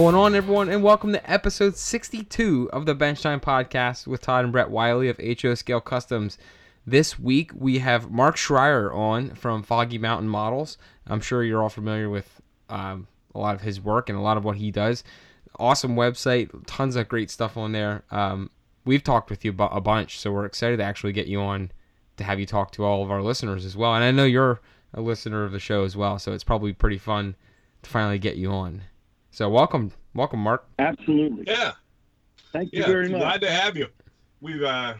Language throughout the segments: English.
Going on, everyone, and welcome to episode 62 of the Bench Time Podcast with Todd and Brett Wiley of HO Scale Customs. This week we have Mark Schreier on from Foggy Mountain Models. I'm sure you're all familiar with um, a lot of his work and a lot of what he does. Awesome website, tons of great stuff on there. Um, we've talked with you a bunch, so we're excited to actually get you on to have you talk to all of our listeners as well. And I know you're a listener of the show as well, so it's probably pretty fun to finally get you on. So welcome, welcome, Mark. Absolutely. Yeah, Thank you yeah. very much. Glad to have you. We've uh,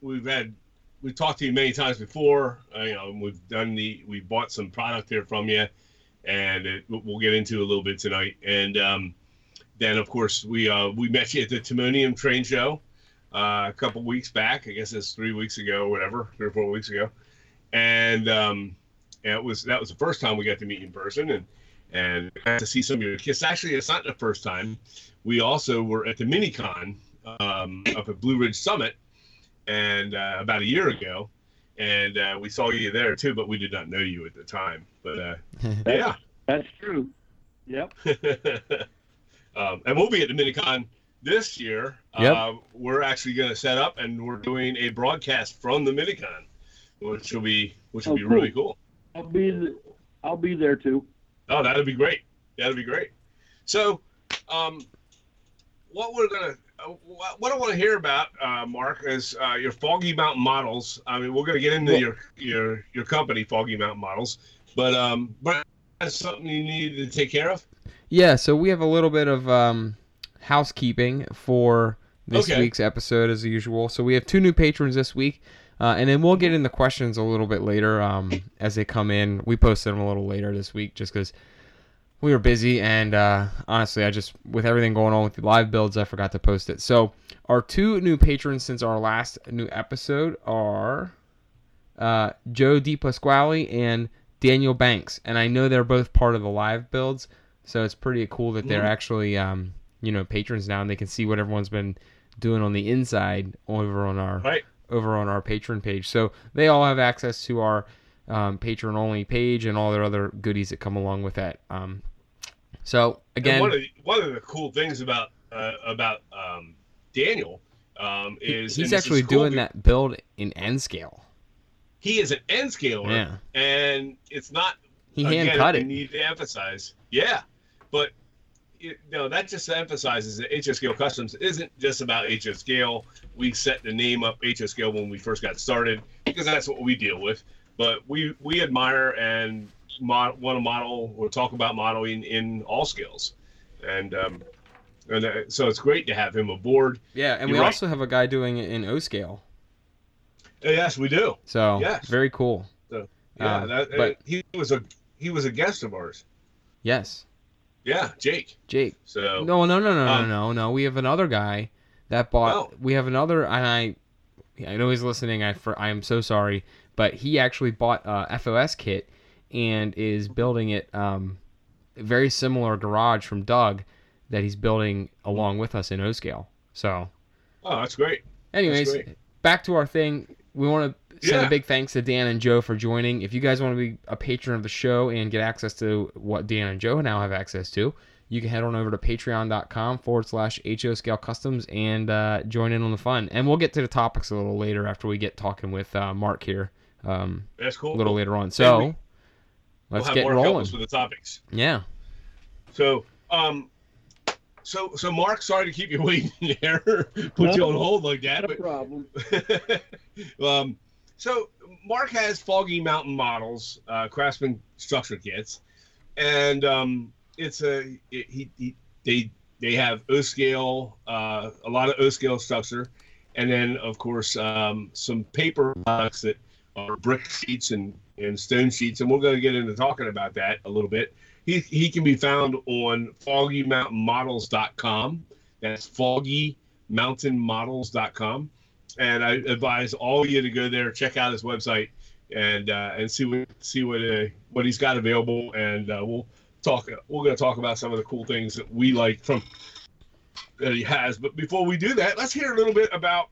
we've had we've talked to you many times before. Uh, you know, we've done the we bought some product there from you, and it, we'll get into a little bit tonight. And um, then of course we uh, we met you at the Timonium Train Show uh, a couple weeks back. I guess it's three weeks ago, or whatever, three or four weeks ago. And um, and it was that was the first time we got to meet you in person, and and got to see some of your kids. Actually, it's not the first time. We also were at the Minicon um, up at Blue Ridge Summit, and uh, about a year ago, and uh, we saw you there too, but we did not know you at the time. But uh, yeah, That's true. Yep. um, and we'll be at the Minicon this year. Yep. Uh, we're actually going to set up, and we're doing a broadcast from the Minicon, which will be which will Oh, be cool. really cool. I'll be th- I'll be there too. Oh, that'd be great. That'd be great. So, um, what we're gonna, uh, what what I want to hear about, uh, Mark, is uh, your Foggy Mountain models. I mean, we're gonna get into Well- your your your company, Foggy Mountain Models, but um, but that's something you need to take care of. Yeah, so we have a little bit of um, housekeeping for this Okay. week's episode, as usual. So we have two new patrons this week, uh, and then we'll get into the questions a little bit later um, as they come in. We posted them a little later this week just because we were busy, and uh, honestly, I just with everything going on with the live builds, I forgot to post it. So our two new patrons since our last new episode are uh, Joe Di Pasquale and Daniel Banks, and I know they're both part of the live builds, so it's pretty cool that they're actually um, you know patrons now, and they can see what everyone's been doing on the inside over on our Right. Over on our patron page. So they all have access to our um, patron only page and all their other goodies that come along with that. Um, so again, one of the, one of the cool things about uh, about um, Daniel um, is he's this is actually cool doing that build in N scale. He is an N scaler, Yeah, and it's not he hand Again, cut it. need to emphasize. Yeah, but it, no, that just emphasizes that HO Scale Customs isn't just about HO Scale. We set the name up HO Scale when we first got started because that's what we deal with. But we we admire and mod, want to model or talk about modeling in all scales, and um, and uh, so it's great to have him aboard. Yeah, and we You're right. also have a guy doing it in O scale. Uh, Yes, we do. So Yes. very cool. Yeah, Um, that, uh, but- he was a he was a guest of ours. Yes, Yeah, Jake. Jake. So No, no, no, no, Um, no, no, no. We have another guy that bought. Oh. We have another, and I, I know he's listening. I, for, I am so sorry, but he actually bought a FOS kit and is building it. Um, very similar garage from Doug that he's building along with us in O scale. So, oh, that's great. anyways, great. back to our thing. We want to send Yeah. a big thanks to Dan and Joe for joining. If you guys want to be a patron of the show and get access to what Dan and Joe now have access to, you can head on over to patreon.com forward slash HO Scale Customs and uh, join in on the fun. And we'll get to the topics a little later after we get talking with uh, Mark here um, That's cool. a little later on. So we- let's we'll have get Mark rolling. with the topics. Yeah. So, um, so so Mark, sorry to keep you waiting there, put you on hold like that, Not a problem. um, so Mark has Foggy Mountain models, uh, Craftsman structure kits, and um, it's a it, he, he they they have O scale, uh, a lot of O scale structure, and then of course um, some paper products that are brick sheets and and stone sheets, and we're going to get into talking about that a little bit. He, he can be found on foggymountainmodels.com. That's foggymountainmodels.com. And I advise all of you to go there, check out his website, and uh, and see what see what uh, what he's got available. And uh, we'll talk. We're going to talk about some of the cool things that we like from that he has. But before we do that, let's hear a little bit about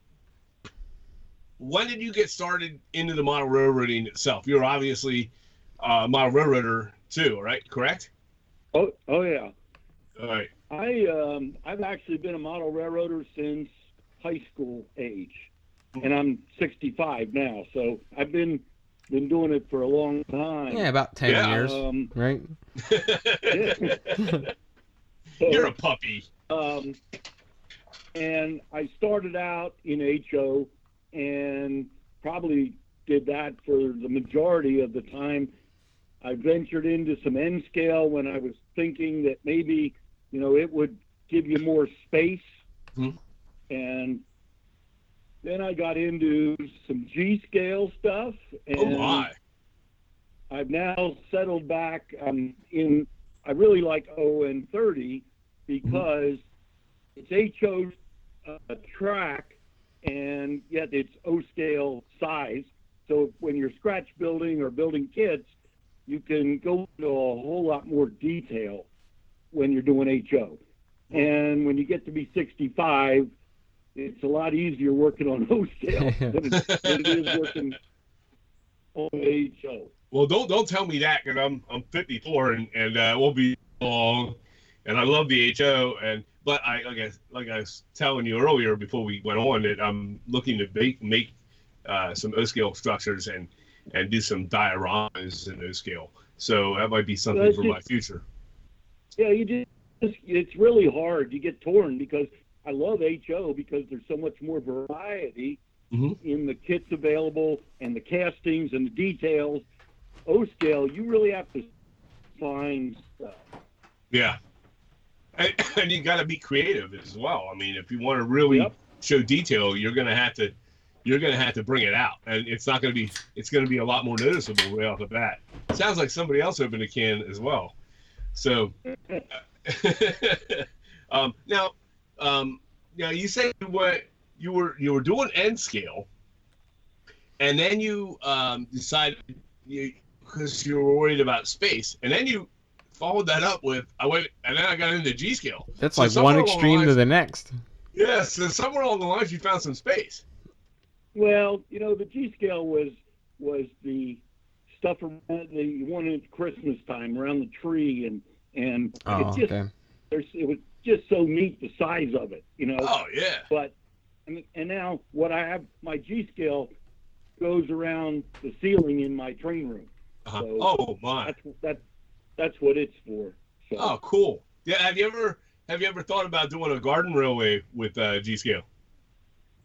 when did you get started into the model railroading itself? You're obviously a model railroader too, right? Correct? Oh, oh yeah. All right. I um, I've actually been a model railroader since high school age, and I'm 65 now. So I've been been doing it for a long time. Yeah, about ten Yeah. years, Um, right? so, You're a puppy. um, and I started out in HO and probably did that for the majority of the time. I ventured into some N scale when I was thinking that maybe, you know, it would give you more space. Mhm. And then I got into some G scale stuff. And Oh my. I've now settled back um, in. I really like ON thirty because it's HO uh, track, and yet it's O scale size. So when you're scratch building or building kits, you can go into a whole lot more detail when you're doing HO. And when you get to be 65, it's a lot easier working on O scale than, it, than it is working on HO. Well, don't don't tell me that because I'm I'm 54 and and uh, won't be long, and I love the HO and but I like I like I was telling you earlier before we went on that I'm looking to make make uh, some O scale structures and and do some dioramas in O scale. So that might be something Well, for just- my future. Yeah, you just it's really hard. You get torn because I love HO because there's so much more variety Mhm. in the kits available and the castings and the details. O scale, you really have to find stuff. Yeah. And, and you got to be creative as well. I mean, if you want to really Yep. show detail, you're going to have to you're going to have to bring it out, and it's not going to be it's going to be a lot more noticeable right off the bat. Sounds like somebody else opened a can as well. So um, now, um, you say you were you were you were doing N scale, and then you um, decided you because you were worried about space, and then you followed that up with I went and then I got into G scale. That's So like one along the extreme to the next. Yeah, so somewhere along the lines you found some space. Well, you know, the G scale was was the stuff around the one at Christmas time around the tree and and Oh, it just okay. there's it was just so neat the size of it, you know. Oh yeah. but and, and now what I have my G scale goes around the ceiling in my train room. Uh-huh. So- Oh my. That's that that's what it's for. So Oh cool. Yeah. Have you ever have you ever thought about doing a garden railway with uh, G scale?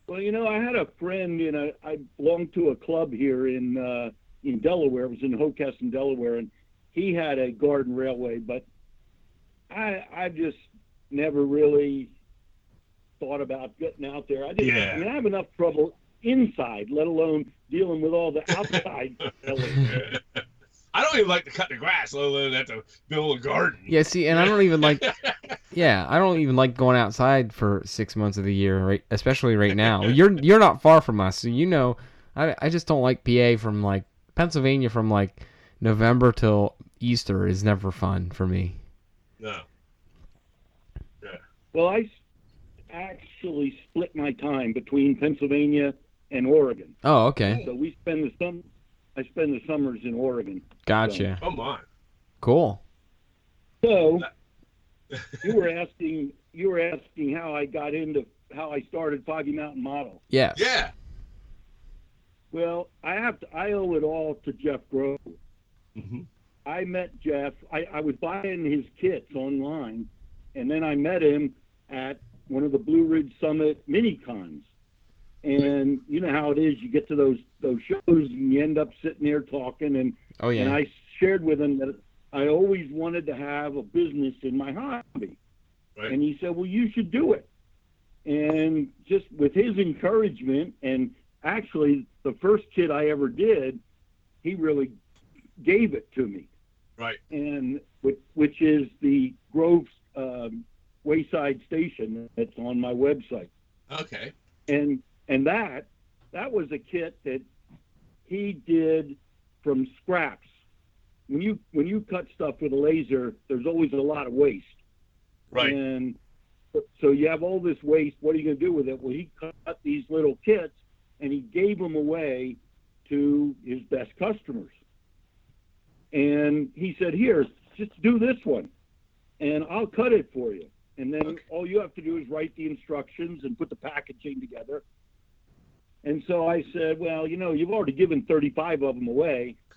well, you know, I had a friend in a I belonged to a club here in uh, in Delaware. It was in Hockessin, Delaware, and he had a garden railway, but I I just never really thought about getting out there. I just Yeah. I mean I have enough trouble inside, let alone dealing with all the outside. I don't even like to cut the grass, let alone have to build a garden. Yeah, see, and I don't even like. Yeah, I don't even like going outside for six months of the year, right? Especially right now. You're you're not far from us, so you know. I I just don't like PA from like Pennsylvania from like November till Easter is never fun for me. No. Well, I actually split my time between Pennsylvania and Oregon. Oh, okay, So we spend the sum. I spend the summers in Oregon. gotcha. Oh my. Cool. So you were asking. You were asking how I got into how I started Foggy Mountain Model. Yeah. Yeah. Well, I have to. I owe it all to Jeff Grove. hmm I met Jeff. I, I was buying his kits online, and then I met him at one of the Blue Ridge Summit mini cons. And you know how it is. You get to those those shows, and you end up sitting there talking. And Oh yeah. and I shared with him that I always wanted to have a business in my hobby. Right. And he said, "Well, you should do it." And just with his encouragement, and actually the first kit I ever did, he really gave it to me Right. and which, which is the Grove um, Wayside Station that's on my website. Okay. And and that that was a kit that he did from scraps. When you when you cut stuff with a laser, there's always a lot of waste. Right. And so you have all this waste. What are you going to do with it? Well, he cut these little kits and he gave them away to his best customers. And he said, "Here, just do this one, and I'll cut it for you." and then Okay. all you have to do is write the instructions and put the packaging together. And so I said, well, you know, you've already given 35 of them away.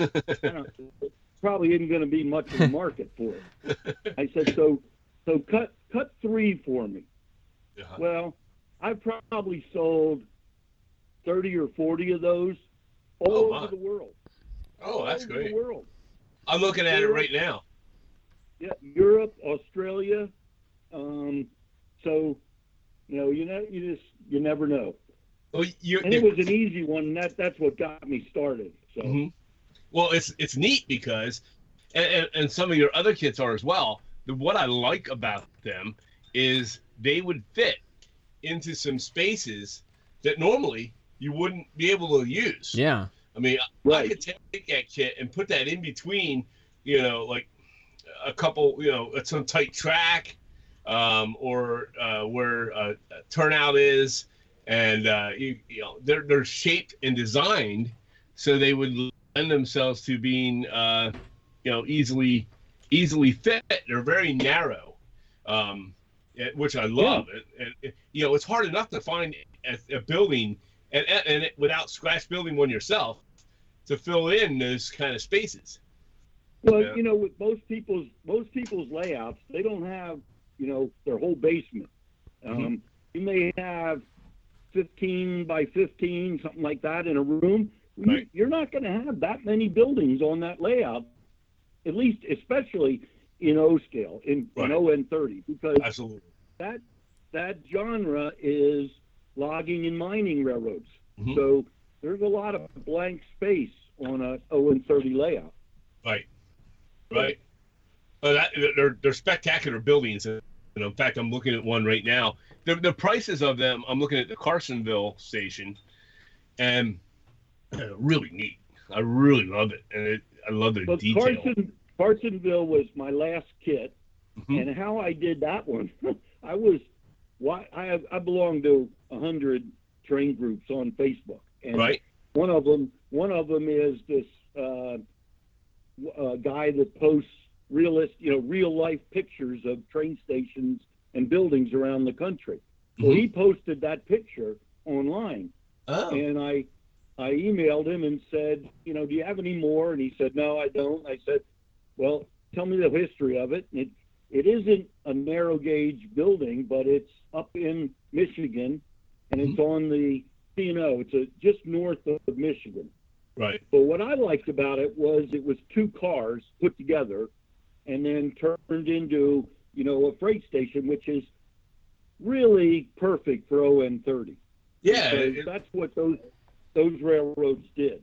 Probably isn't going to be much of a market for it. I said, so, so cut cut three for me. Uh-huh. Well, I've probably sold 30 or 40 of those all Oh, over the world. Oh, that's all over great. The world. I'm looking at it right now. Yeah, Europe, Australia. Um, so, you know, you know, you just you never know. Well, you, And it was an easy one. And that that's what got me started. So Mhm. Well, it's it's neat because, and, and, and some of your other kits are as well. The, what I like about them is they would fit into some spaces that normally you wouldn't be able to use. Yeah. I mean, I could take that kit and put that in between, you know, like a couple, you know, at some tight track, um, or uh, where uh, turnout is, and uh, you, you know, they're they're shaped and designed so they would lend themselves to being, uh, you know, easily easily fit. They're very narrow, um, eh, which I love. And, and, and, you know, it's hard enough to find a, a building and, and it, without scratch building one yourself to fill in those kind of spaces. Well, Yeah. you know, with most people's most people's layouts, they don't have you know their whole basement. Um, Mm-hmm. You may have 15 by 15, something like that, in a room. You- Right. You're not going to have that many buildings on that layout, at least, especially in O scale, in, Right. in ON30, because Absolutely. that that genre is logging and mining railroads. Mhm. So there's a lot of blank space on a ON30 layout. Right. Right. Uh, they're they're spectacular buildings, and in fact, I'm looking at one right now. The the prices of them. I'm looking at the Carsonville station, and uh, really neat. I really love it, and it, I love the But detail. Carson, Carsonville was my last kit, Mhm. and how I did that one, I was, why I have, I belong to a hundred train groups on Facebook, and Right. one of them, one of them is this uh, w- uh, guy that posts realist, you know, real life pictures of train stations and buildings around the country. So Mhm. he posted that picture online, Oh. and I I emailed him and said, you know, do you have any more? And he said, no, I don't. I said, well, tell me the history of it. And it it isn't a narrow gauge building, but it's up in Michigan, and it's on the C&O. It's a, just north of Michigan. Right. But what I liked about it was it was two cars put together, and then turned into you know a freight station, which is really perfect for ON30. Yeah. It- that's what those those railroads did.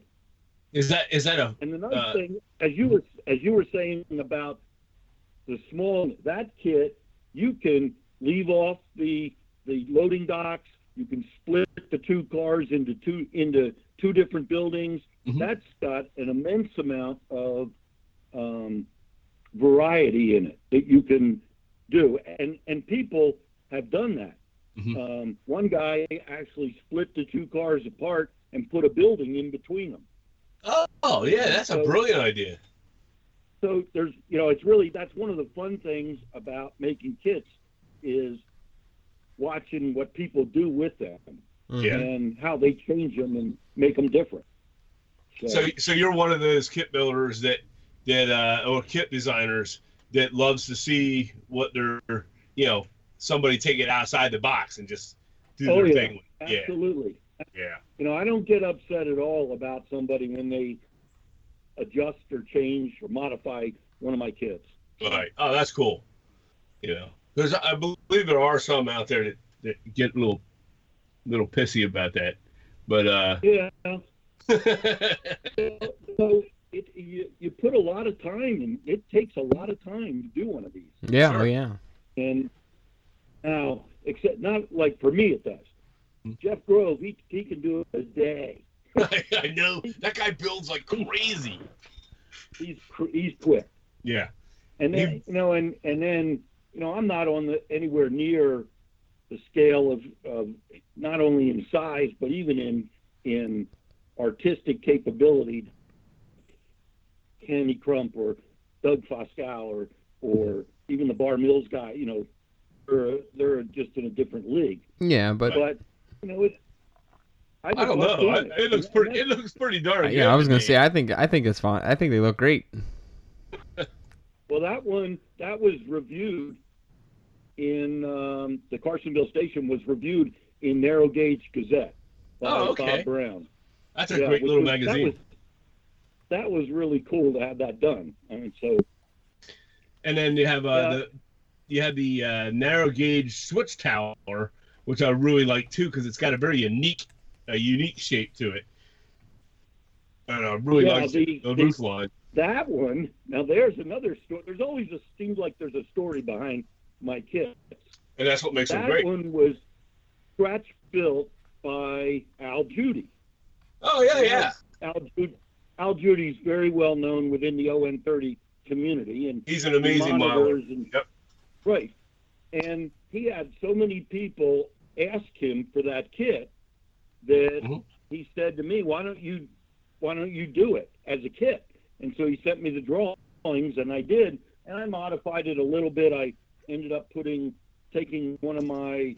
Is that is that a And another Uh, thing, as you were as you were saying about the small that kit, you can leave off the the loading docks. You can split the two cars into two into two different buildings. Mhm. That's got an immense amount of um, variety in it that you can do, and and people have done that. Mhm. Um, one guy actually split the two cars apart and put a building in between them. Oh yeah, that's a brilliant idea. so there's you know it's really that's one of the fun things about making kits is watching what people do with them Mhm. Yeah. and how they change them and make them different So so you're one of those kit builders that that uh, or kit designers that loves to see what they're you know somebody take it outside the box and just do Oh, their yeah. thing. Yeah. absolutely Yeah. you know i don't get upset at all about somebody when they adjust or change or modify one of my kits Right. Oh, that's cool. You know, because I believe there are some out there that, that get a little little pissy about that, but uh. yeah so it, you, you put a lot of time and it takes a lot of time to do one of these Yeah. Sure. Oh yeah. And now, except not like for me, it does. Hmm. Jeff Grove, he he can do it a day. I know that guy builds like crazy. He's he's quick. Yeah. And then He- you know, and and then you know, I'm not on the anywhere near the scale of of not only in size but even in in artistic capability. Kenny Crump or Doug Foskett or or even the Bar Mills guy, you know, they're they're just in a different league. Yeah, but But you know, it. I don't know. I, it looks pretty. that's- It looks pretty darn yeah, I was gonna say I think I think it's fine. I think they look great. Well, that one that was reviewed in um, the Carsonville station was reviewed in Narrow Gauge Gazette by Oh, okay. Bob Brown. That's a Yeah, great little was- magazine. That was, that was really cool to have that done. I mean, so And then you have uh, Yeah. the you have the uh, narrow gauge switch tower, which I really like too because it's got a very unique a unique shape to it. And I really Yeah, like the- the, the- roof line. that one. Now, there's another story. There's always a seems like there's a story behind my kits. And that's what makes them great. That one was scratch built by Al Judy. Oh yeah, yeah. Al, Judy, Al Judy's very well known within the ON30 community, and He's an amazing modeler. and Yep. right. And he had so many people ask him for that kit that Mhm. he said to me, "Why don't you, why don't you do it as a kit?" And so he sent me the drawings, and I did, and I modified it a little bit. I ended up putting, taking one of my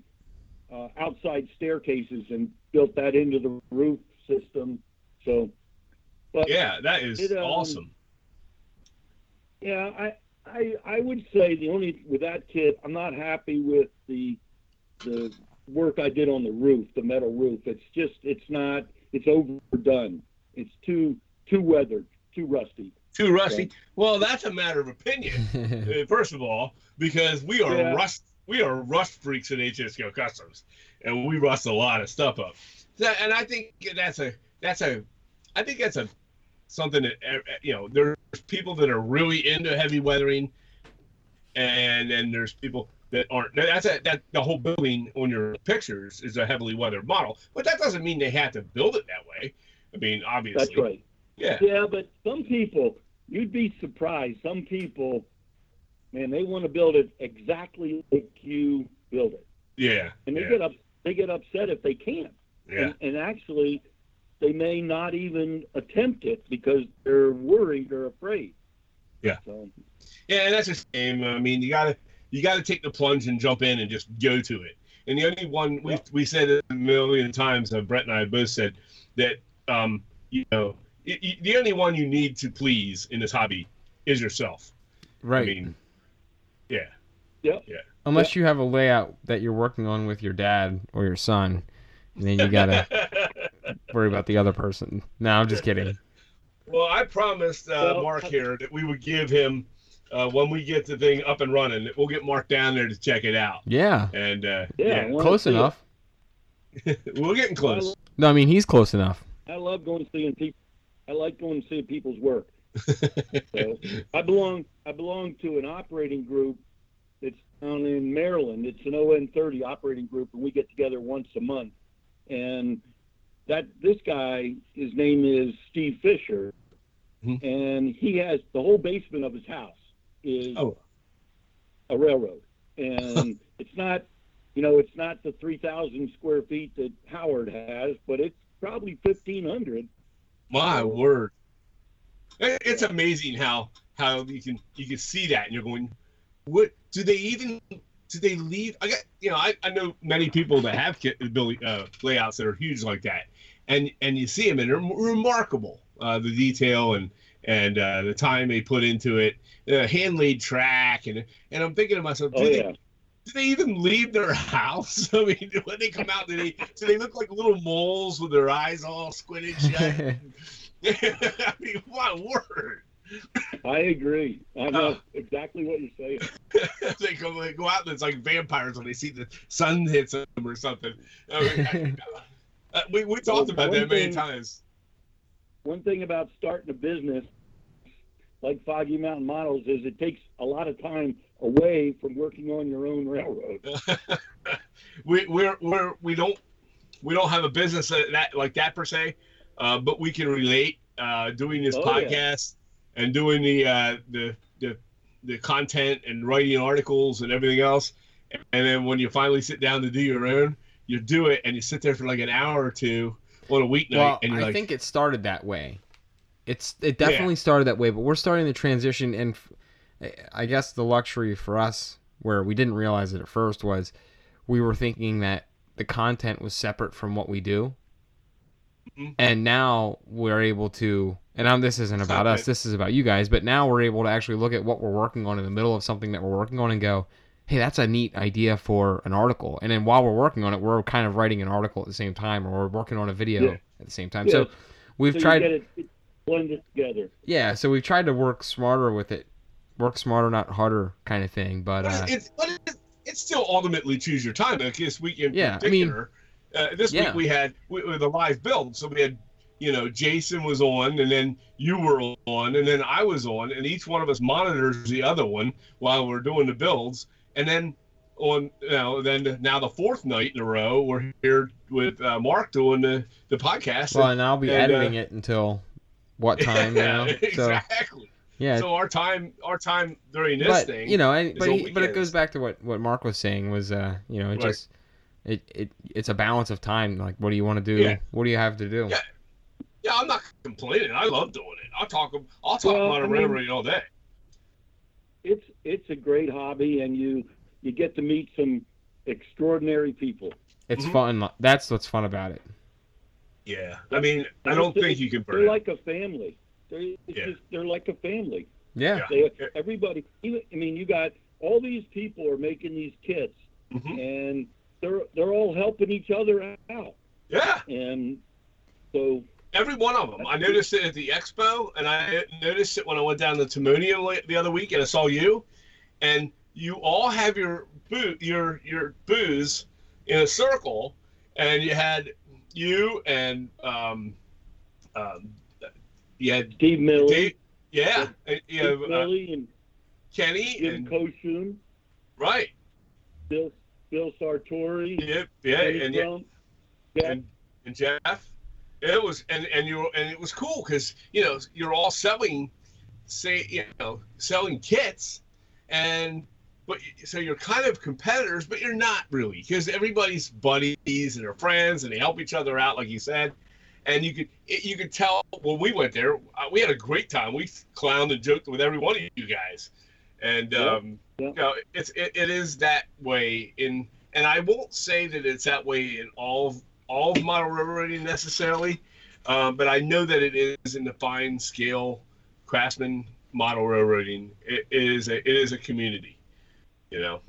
uh, outside staircases and built that into the roof system. So, but Yeah, that is It, um, awesome. Yeah, I, I I would say the only with that kit, I'm not happy with the the work I did on the roof, the metal roof. It's just it's not it's overdone. It's too too weathered, too rusty. Too rusty. Well, that's a matter of opinion. uh, first of all, because we are Yeah. rust we are rust freaks at HSCO Customs, and we rust a lot of stuff up. And I think that's a that's a I think that's a something that uh, you know there's people that are really into heavy weathering, and then there's people that aren't. That's a, that the whole building on your pictures is a heavily weathered model, but that doesn't mean they have to build it that way. I mean, obviously, That's right. Yeah, Yeah, but some people, you'd be surprised. Some people, man, they want to build it exactly like you build it, yeah, and they yeah, get up they get upset if they can't. yeah. And, and actually, they may not even attempt it because they're worried or afraid. Yeah. So Yeah, and that's a shame. I mean, you gotta you gotta take the plunge and jump in and just go to it. And the only one we Yeah. we said it a million times. Uh, Brett and I both said that um, you know y- y- the only one you need to please in this hobby is yourself. right. I mean, yeah, Yeah. Yeah. Unless you have a layout that you're working on with your dad or your son, and then you gotta worry about the other person. No, I'm just kidding. well, I promised uh, Mark here that we would give him uh, when we get the thing up and running. We'll get Mark down there to check it out. Yeah, And uh, Yeah, yeah, close enough. we're getting close. No, I mean he's close enough. I love going to seeing people. I like going to see people's work. So I belong. I belong to an operating group that's down in Maryland. It's an ON30 operating group, and we get together once a month. And that this guy, his name is Steve Fisher, Mhm. and he has the whole basement of his house is Oh. a railroad, and it's not, you know, it's not the 3,000 square feet that Howard has, but it's probably 1,500. My word, it's amazing how how you can you can see that and you're going, what do they even do they leave? I got you know I, I know many people that have building uh, layouts that are huge like that, and and you see them and they're remarkable uh, the detail and and uh, the time they put into it, the hand laid track and and I'm thinking to myself, do Oh they yeah. Do they even leave their house? I mean, when they come out, do they do they look like little moles with their eyes all squinted shut? I mean, my word! I agree. I know Oh. exactly what you're saying. they go they go out and it's like vampires when they see the sun hits them or something. I mean, I- uh, we we talked Well, about that many thing- times. One thing about starting a business like Foggy Mountain Models is it takes a lot of time away from working on your own railroad. we we're, we're we don't we don't have a business that, that like that per se, uh, but we can relate uh, doing this Oh, yeah. podcast and doing the, uh, the the the content and writing articles and everything else. And then when you finally sit down to do your own, you do it and you sit there for like an hour or two on a weeknight well, and you're I like, think it started that way. It's it definitely started that way, but we're starting the transition, and f- I guess the luxury for us where we didn't realize it at first was we were thinking that the content was separate from what we do. Mhm. And now we're able to and now this isn't about us, this is about you guys, but now we're able to actually look at what we're working on in the middle of something that we're working on and go, "Hey, that's a neat idea for an article." And then while we're working on it, we're kind of writing an article at the same time or we're working on a video Yeah. at the same time. Yes. So we've so tried it, it together. yeah, so we've tried to work smarter with it. Work smarter, not harder kind of thing, but uh, it's, but it's, it's still ultimately choose your time. Like this week in Yeah, I mean- uh, this Yeah. week we had we, with a live build. So we had, you know, Jason was on, and then you were on, and then I was on, and each one of us monitors the other one while we're doing the builds, and then on, you know, then now the fourth night in a row we're here with uh, Mark doing the the podcast. well, and I'll be and, uh, editing it until what time, you know? So exactly. Yeah, So our time, our time during this but thing, you know, and, but he, but it goes back to what what Mark was saying was, uh, you know, it Right. just it, it it's a balance of time. Like, what do you want to do? Yeah. What do you have to do? Yeah. Yeah, I'm not complaining. I love doing it. I'll talk. I'll talk Well, about I it mean- railroading all day. It's it's a great hobby, and you you get to meet some extraordinary people. It's Mhm. fun. That's what's fun about it. Yeah, I mean, I don't it's- think you can burn They're it. like a family. They're it's Yeah. just, they're like a family. Yeah. Yeah. They everybody. Even, I mean, you got all these people are making these kits, Mhm. and they're they're all helping each other out, Yeah, and so every one of them. I noticed it at the expo, and I noticed it when I went down to Timonium the other week, and I saw you, and you all have your boo your your booze in a circle, and you had you and um, um, you had Steve Millie, Dave, yeah, you Steve have uh, Millie, and Kenny, Jim and Koshoon, right, Bill Bill Sartori, yep, yeah, Kenny and yeah. Crump, Jeff and, and Jeff. It was and and you and it was cool because you know you're all selling, say you know selling kits, and but so you're kind of competitors, but you're not really because everybody's buddies and they're friends and they help each other out, like you said. And you could you could tell when we went there, uh, we had a great time. We clowned and joked with every one of you guys, and Yeah. um, Yeah. you know it's it, it is that way in and I won't say that it's that way in all of all of model railroading necessarily, um, but I know that it is in the fine scale craftsman model railroading. It, it is a it is a community, you know.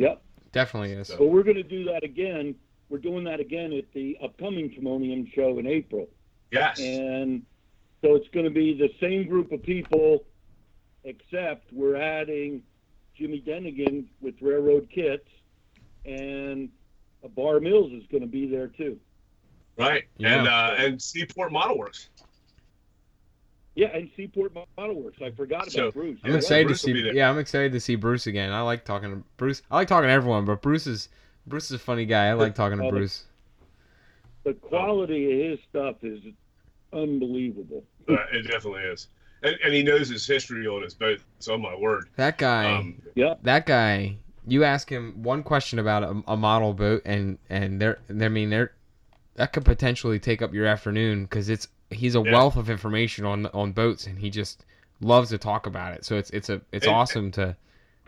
Definitely is. But we're going to do that again. We're doing that again at the upcoming Timonium show in April. Yes. And so it's going to be the same group of people, except we're adding Jimmy Deignan with Railroad Kits, and a Bar Mills is going to be there too. right. Yeah. And uh, and Seaport Model Works. Yeah, and Seaport Model Works. I forgot about So, Bruce. I'm Yeah, excited to Bruce will see. Yeah, I'm excited to see Bruce again. I like talking to Bruce. I like talking to everyone, but Bruce is Bruce is a funny guy. I like talking to Bruce. The quality of his stuff is unbelievable. Uh, it definitely is. And, and he knows his history on his boat. So my word. That guy. Um, Yeah. that guy. You ask him one question about a, a model boat, and and they're. I mean, they're that could potentially take up your afternoon because it's he's a Yeah. wealth of information on on boats, and he just loves to talk about it. So it's it's a it's And- awesome to.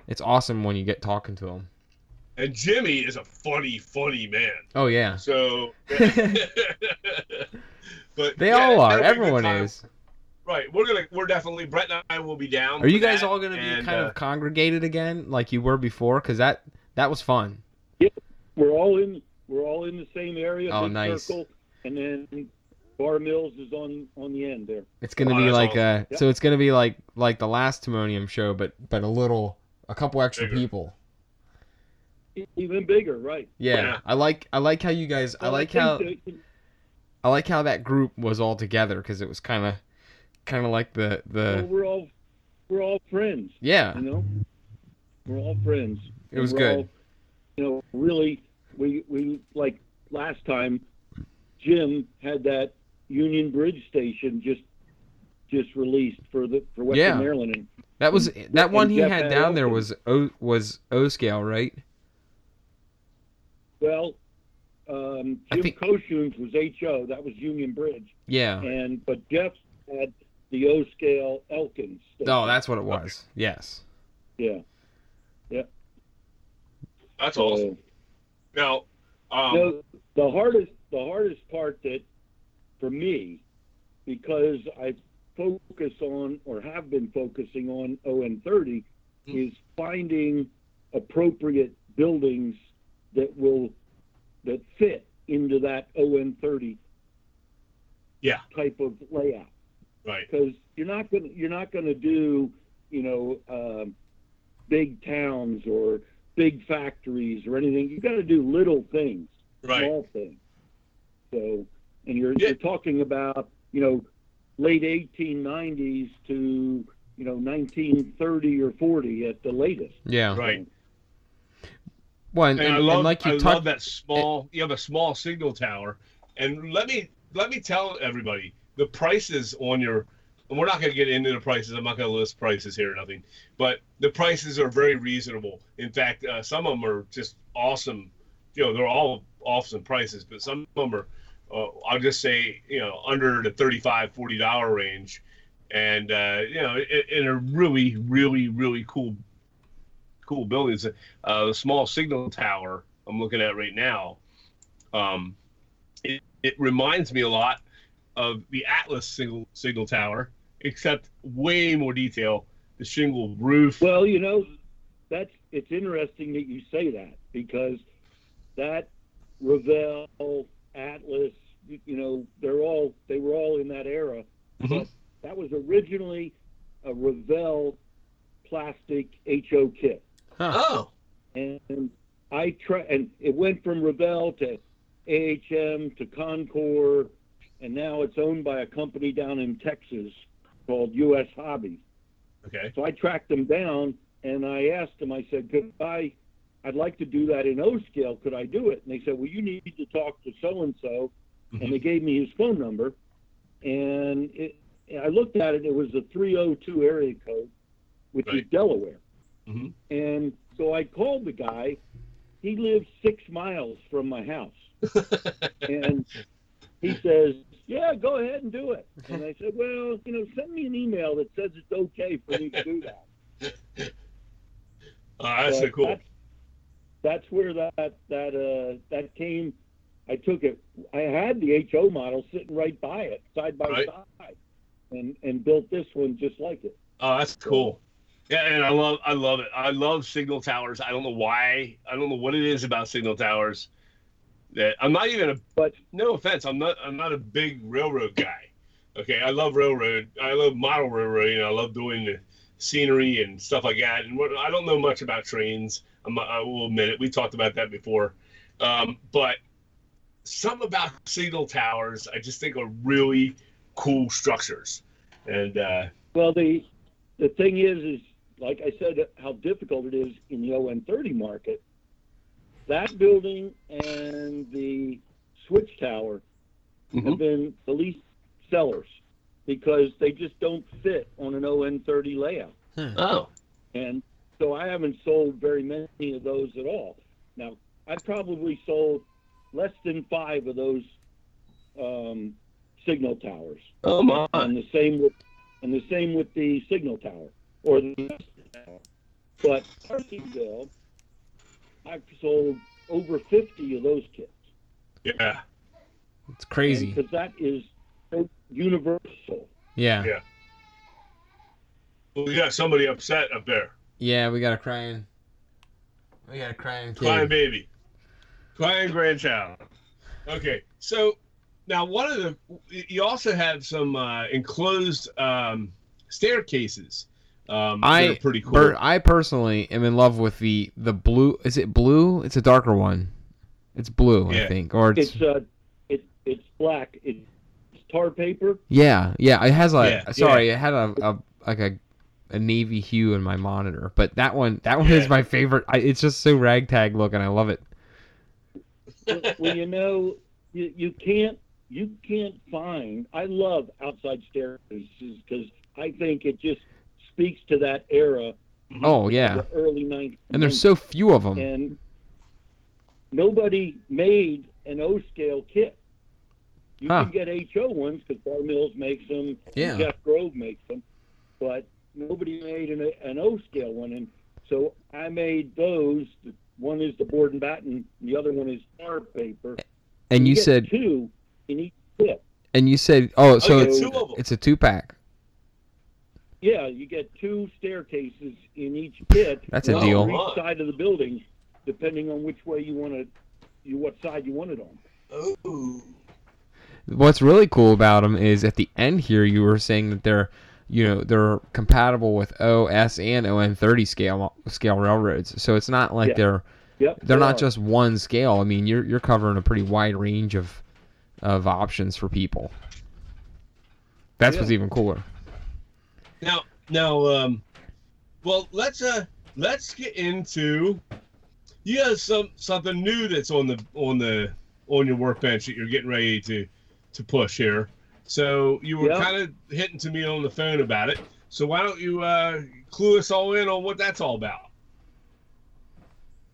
It's awesome when you get talking to him. and Jimmy is a funny, funny man. Oh yeah, So, but they yeah, all are. that'll be a good Everyone is. Right. We're gonna. We're definitely. Brett and I will be down. Are you guys that, all going to be and, kind uh, of congregated again, like you were before? Because that that was fun. We're all in. We're all in the same area. Oh, nice. Circle, and then Bar Mills is on on the end there. It's going to Oh, be like awesome. uh Yep. so it's going to be like like the last Timonium show, but but a little a couple extra Bigger. people. Even bigger, right? Yeah, Yeah. I like I like how you guys I Well, like how that- I like how that group was all together because it was kind of kind of like the well, the we're all we're all friends. yeah You know, we're all friends. It was good. all, you know, really, we we like last time. Jim had that Union Bridge station just just released for the for Western Yeah. Maryland, and that was that one he Jeff had had down there was O was O scale right? well, um, Jim think- Koshoon's was HO. That was Union Bridge, Yeah. and but Jeff had the O scale Elkins. station. Oh, that's what it was. Yes. yeah. Yeah. That's awesome. Now, um, No, the hardest the hardest part that for me, because I focus on or have been focusing on ON30, Hmm. is finding appropriate buildings that will that fit into that ON30 Yeah. type of layout. right. Because you're not gonna you're not gonna do you know um, big towns or big factories or anything. You've got to do little things Right. small things. So, and you're Yeah. you're talking about you know late 1890s to you know 1930 or 40 at the latest. Yeah. Right. Well, and, And, and- I and love, like you I talked, love that small. You have a small signal tower, and let me let me tell everybody the prices on your. And we're not going to get into the prices. I'm not going to list prices here or nothing, but the prices are very reasonable. In fact, uh, some of them are just awesome. You know, they're all awesome prices, but some of them are. Uh, I'll just say, you know, under the 35 40 dollar range, and uh, you know, in, in a really, really, really cool, cool buildings. Uh, the small signal tower I'm looking at right now, um, it, it reminds me a lot of the Atlas signal signal tower, except way more detail. The shingle roof. Well, you know, that's it's interesting that you say that because that Revell, Atlas, you, you know, they're all they were all in that era. Mhm. That was originally a Revell plastic HO kit. Oh, and I try and it went from Revell to AHM to Con-Cor, and now it's owned by a company down in Texas called U.S. Hobby. okay. So I tracked them down and I asked them. I said, "Could I? I'd like to do that in O scale. Could I do it?" And they said, "Well, you need to talk to so and so." And they mm-hmm. gave me his phone number, and it, I looked at it. It was a 302 area code, which Right. is Delaware. Mhm. And so I called the guy. He lives six miles from my house. and he says, Yeah, go ahead and do it. And I said, Well, you know, send me an email that says it's okay for me to do that. Oh, that's so cool. That's, that's where that that uh that came. I took it. I had the HO model sitting right by it, side by Right. side, and and built this one just like it. Oh, that's cool. Yeah, and I love I love it. I love signal towers. I don't know why. I don't know what it is about signal towers. That I'm not even a But no offense, I'm not I'm not a big railroad guy. Okay, I love railroad. I love model railroading. I love doing the scenery and stuff like that. And what, I don't know much about trains. I'm, I will admit it. We talked about that before. Um, but some about signal towers, I just think are really cool structures. And uh, Well, the the thing is, is like I said, how difficult it is in the ON30 market. That building and the switch tower have been the least sellers because they just don't fit on an ON30 layout. oh, And so I haven't sold very many of those at all. Now, I've probably sold less than five of those um, signal towers oh my, and the same with and the same with the signal tower or the tower. But Carsonville, I've sold over 50 of those kits yeah, it's crazy. because that is so universal. Yeah. Yeah. well, we got somebody upset up there. Yeah, we got a crying. We got a crying kid. Crying baby. Crying grandchild. Okay, so now one of the you also have some uh, enclosed um, staircases. Um, that I are pretty cool. per- I personally am in love with the the blue. Is it blue? It's a darker one. It's blue, I think, or it's, It's uh, it, it's black. It's tar paper. yeah, yeah. It has like Yeah, sorry, it had a, a like a a navy hue in my monitor, but that one that one is my favorite. I, it's just so ragtag looking. I love it. well, you know, you, you can't you can't find. I love outside staircases because I think it just speaks to that era, mm-hmm. Oh yeah, the early '90s. and there's so few of them. and nobody made an O scale kit. You Huh. can get HO ones because Bar Mills makes them, Yeah. Jeff Grove makes them, but nobody made an, an O scale one. And so I made those, one is the board and batten, and the other one is tar paper. And you get said, two in each kit. and you said, oh, so oh, yeah, it's two of 'em. it's a two pack. Yeah, you get two staircases in each pit. That's a one deal. For each side of the building, depending on which way you want to, you what side you want it on. Ooh. What's really cool about them is at the end here, you were saying that they're, you know, they're compatible with OS and ON30 scale scale railroads. So it's not like Yeah. they're Yep. they're they not are. just one scale. I mean, you're you're covering a pretty wide range of of options for people. That's what's even cooler. Now, now, um, well, let's uh, let's get into. You have some something new that's on the on the on your workbench that you're getting ready to to push here. So you were Yeah. kind of hitting to me on the phone about it. So why don't you uh, clue us all in on what that's all about?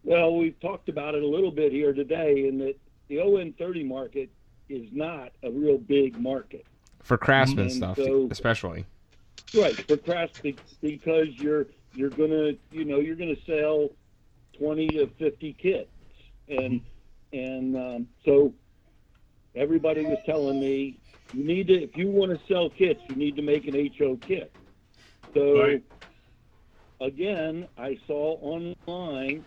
Well, we've talked about it a little bit here today, in that the ON30 market is not a real big market. For craftsman And stuff, so- especially. Right, be- because you're you're gonna you know you're gonna sell twenty to fifty kits, and and um, so everybody was telling me you need to if you want to sell kits you need to make an HO kit. So Right. again, I saw online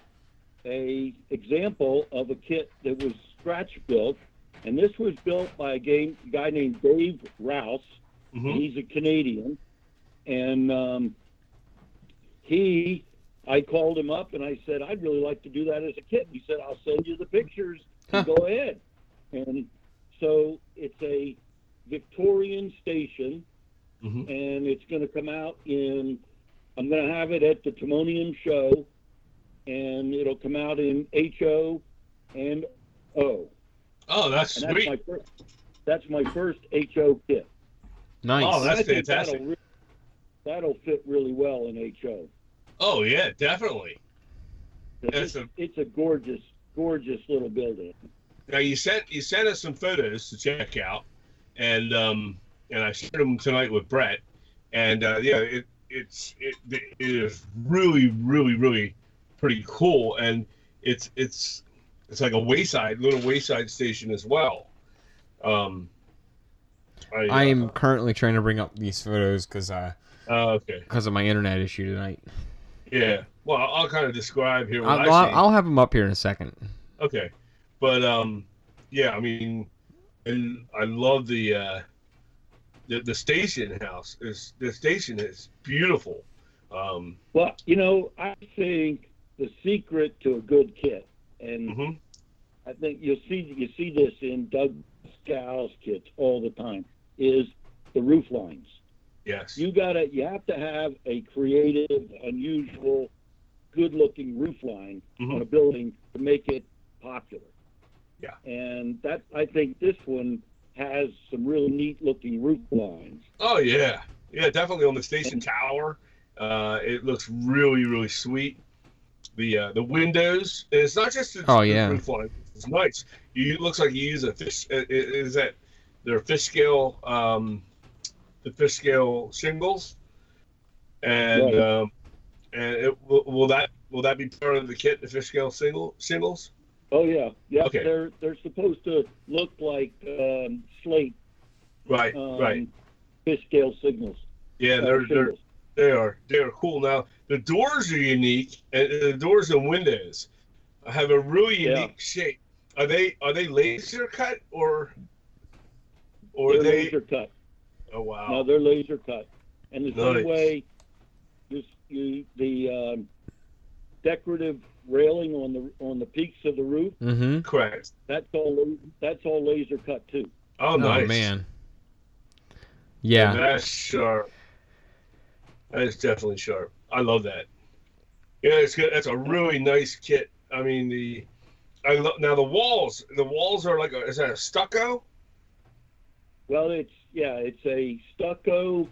a example of a kit that was scratch built, and this was built by a game, guy named Dave Rouse. Mhm. He's a Canadian, and um, he, I called him up and I said, I'd really like to do that as a kit. He said, I'll send you the pictures. Huh. Go ahead. And so it's a Victorian station, Mhm. and it's going to come out in. I'm going to have it at the Timonium show, and it'll come out in HO and O. Oh, that's And that's sweet. my first. That's my first HO kit. Nice. Oh, that's fantastic. That'll, that'll fit really well in HO. Oh yeah, definitely. It's, a- it's a gorgeous, gorgeous little building. Now you sent you sent us some photos to check out, and um and I shared them tonight with Brett, and uh, yeah, it it's it, it is really really really pretty cool, and it's it's it's like a wayside little wayside station as well. Um, I, I am currently trying to bring up these photos because uh, uh, okay. because of my internet issue tonight. Yeah. Well, I'll kind of describe here what I'll, I I'll, see. I'll have them up here in a second. Okay, but um, yeah, I mean, and I love the uh, the the station house. Is the station is beautiful. Um, Well, you know, I think the secret to a good kit, and mhm. I think you'll see you see this in Doug Scow's kits all the time, is the roof lines. Yes. You gotta you have to have a creative, unusual, good looking roof line Mhm. on a building to make it popular. Yeah. And that I think this one has some real neat looking roof lines. Oh yeah, yeah, definitely on the station tower. Uh, it looks really really sweet. The uh, the windows. It's not just the, Oh, the yeah. roof line. It's nice. You it looks like you use a fish. uh, Is that their fish scale? Um, the fish scale shingles. And Right. um, and it, will, will that will that be part of the kit? The fish scale single shingles. Oh yeah, yeah. Okay. They're they're supposed to look like um, slate Right. um, right. fish scale signals. Yeah, uh, they're they're. They are. They are cool. Now the doors are unique, and the doors and windows have a really Yeah. unique shape. Are they are they laser cut or or They're are they? laser cut. Oh wow! No, they're laser cut. And the Nice. same way, this you the um, decorative railing on the on the peaks of the roof, Mm-hmm. Correct. that's all that's all laser cut too. Oh, Oh, nice. man. Yeah. That's sharp. That is definitely sharp. I love that. Yeah, it's good. That's a really nice kit. I mean the. I love now the walls. The walls are like a, is that a stucco? Well, it's yeah, it's a stucco,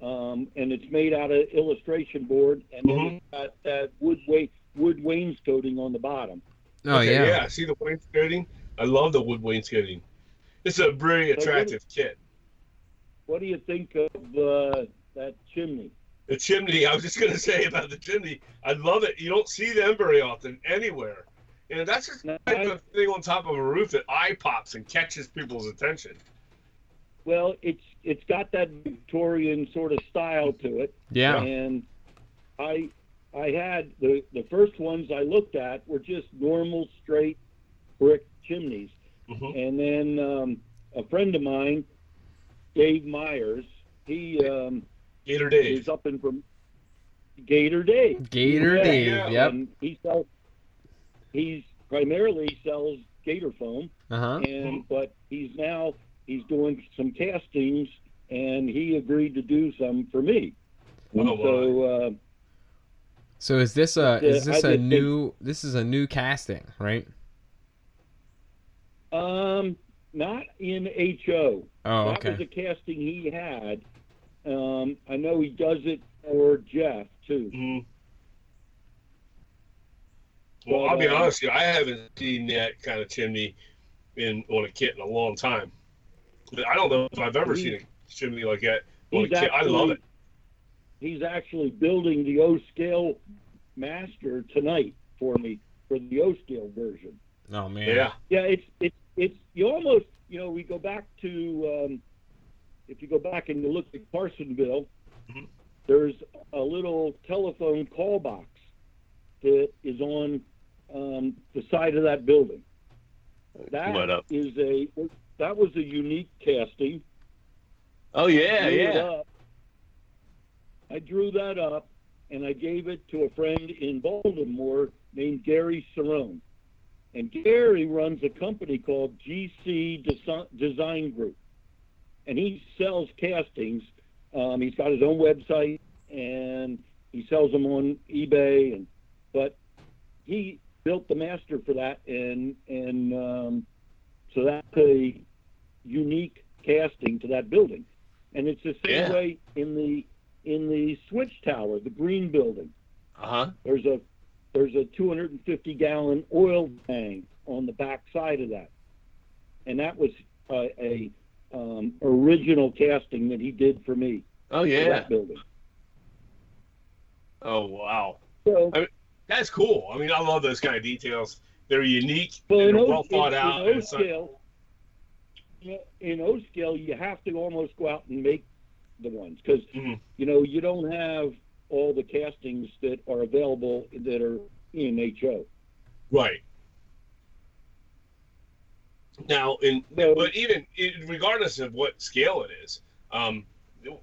um, and it's made out of illustration board, and then Mhm. it's got that wood wa- wood wainscoting on the bottom. Oh Okay, yeah. Yeah, see the wainscoting? I love the wood wainscoting. It's a very So what attractive kit. What do you think of uh, that chimney? The chimney. I was just gonna say about the chimney. I love it. You don't see them very often anywhere, and that's just No, kind I- of thing on top of a roof that eye pops and catches people's attention. Well, it's it's got that Victorian sort of style to it, Yeah. and I I had the the first ones I looked at were just normal straight brick chimneys, hmm and then um, a friend of mine, Dave Myers, he um, Gator Dave. is up in from Gator Dave. Gator Yeah, Dave. yeah. Yep. And he sells. He's primarily sells gator foam, Uh huh. and but he's now he's doing some castings, and he agreed to do some for me. And Oh, so uh, So is this a is this I a did think- new this is a new casting, right? um, not in HO. Oh, that was a casting he had. Um, I know he does it for Jeff too. hmm Well, I'll be uh, honest with you. I haven't seen that kind of chimney in on a kit in a long time. I don't know if I've ever He- seen a chimney like that on a He's kit. I love it. He's actually building the O scale master tonight for me for the O scale version. Oh man. Yeah. Yeah, it's it's it's you almost you know we go back to um, if you go back and you look at Carsonville, Mhm. there's a little telephone call box that is on um, the side of that building. That Pull that up. is a that was a unique casting. Oh yeah, it up. I drew that up and I gave it to a friend in Baltimore named Gary Cerrone. And Gary runs a company called GC Desi- Design Group. And he sells castings. Um, he's got his own website and he sells them on eBay. And but he built the master for that, and and um, so that's a unique casting to that building. And it's the same Yeah. way in the in the switch tower, the green building. Uh huh. There's a there's a 250 gallon oil tank on the back side of that, and that was uh, a um, original casting that he did for me Oh yeah. that building. Oh wow. So, That's cool. I mean, I love those kind of details. They're unique. well, they're O, well thought in, out. in O-scale, in O scale, you have to almost go out and make the ones because Mhm. you know you don't have all the castings that are available that are in HO. Right. Now, in So, but even regardless of what scale it is, um,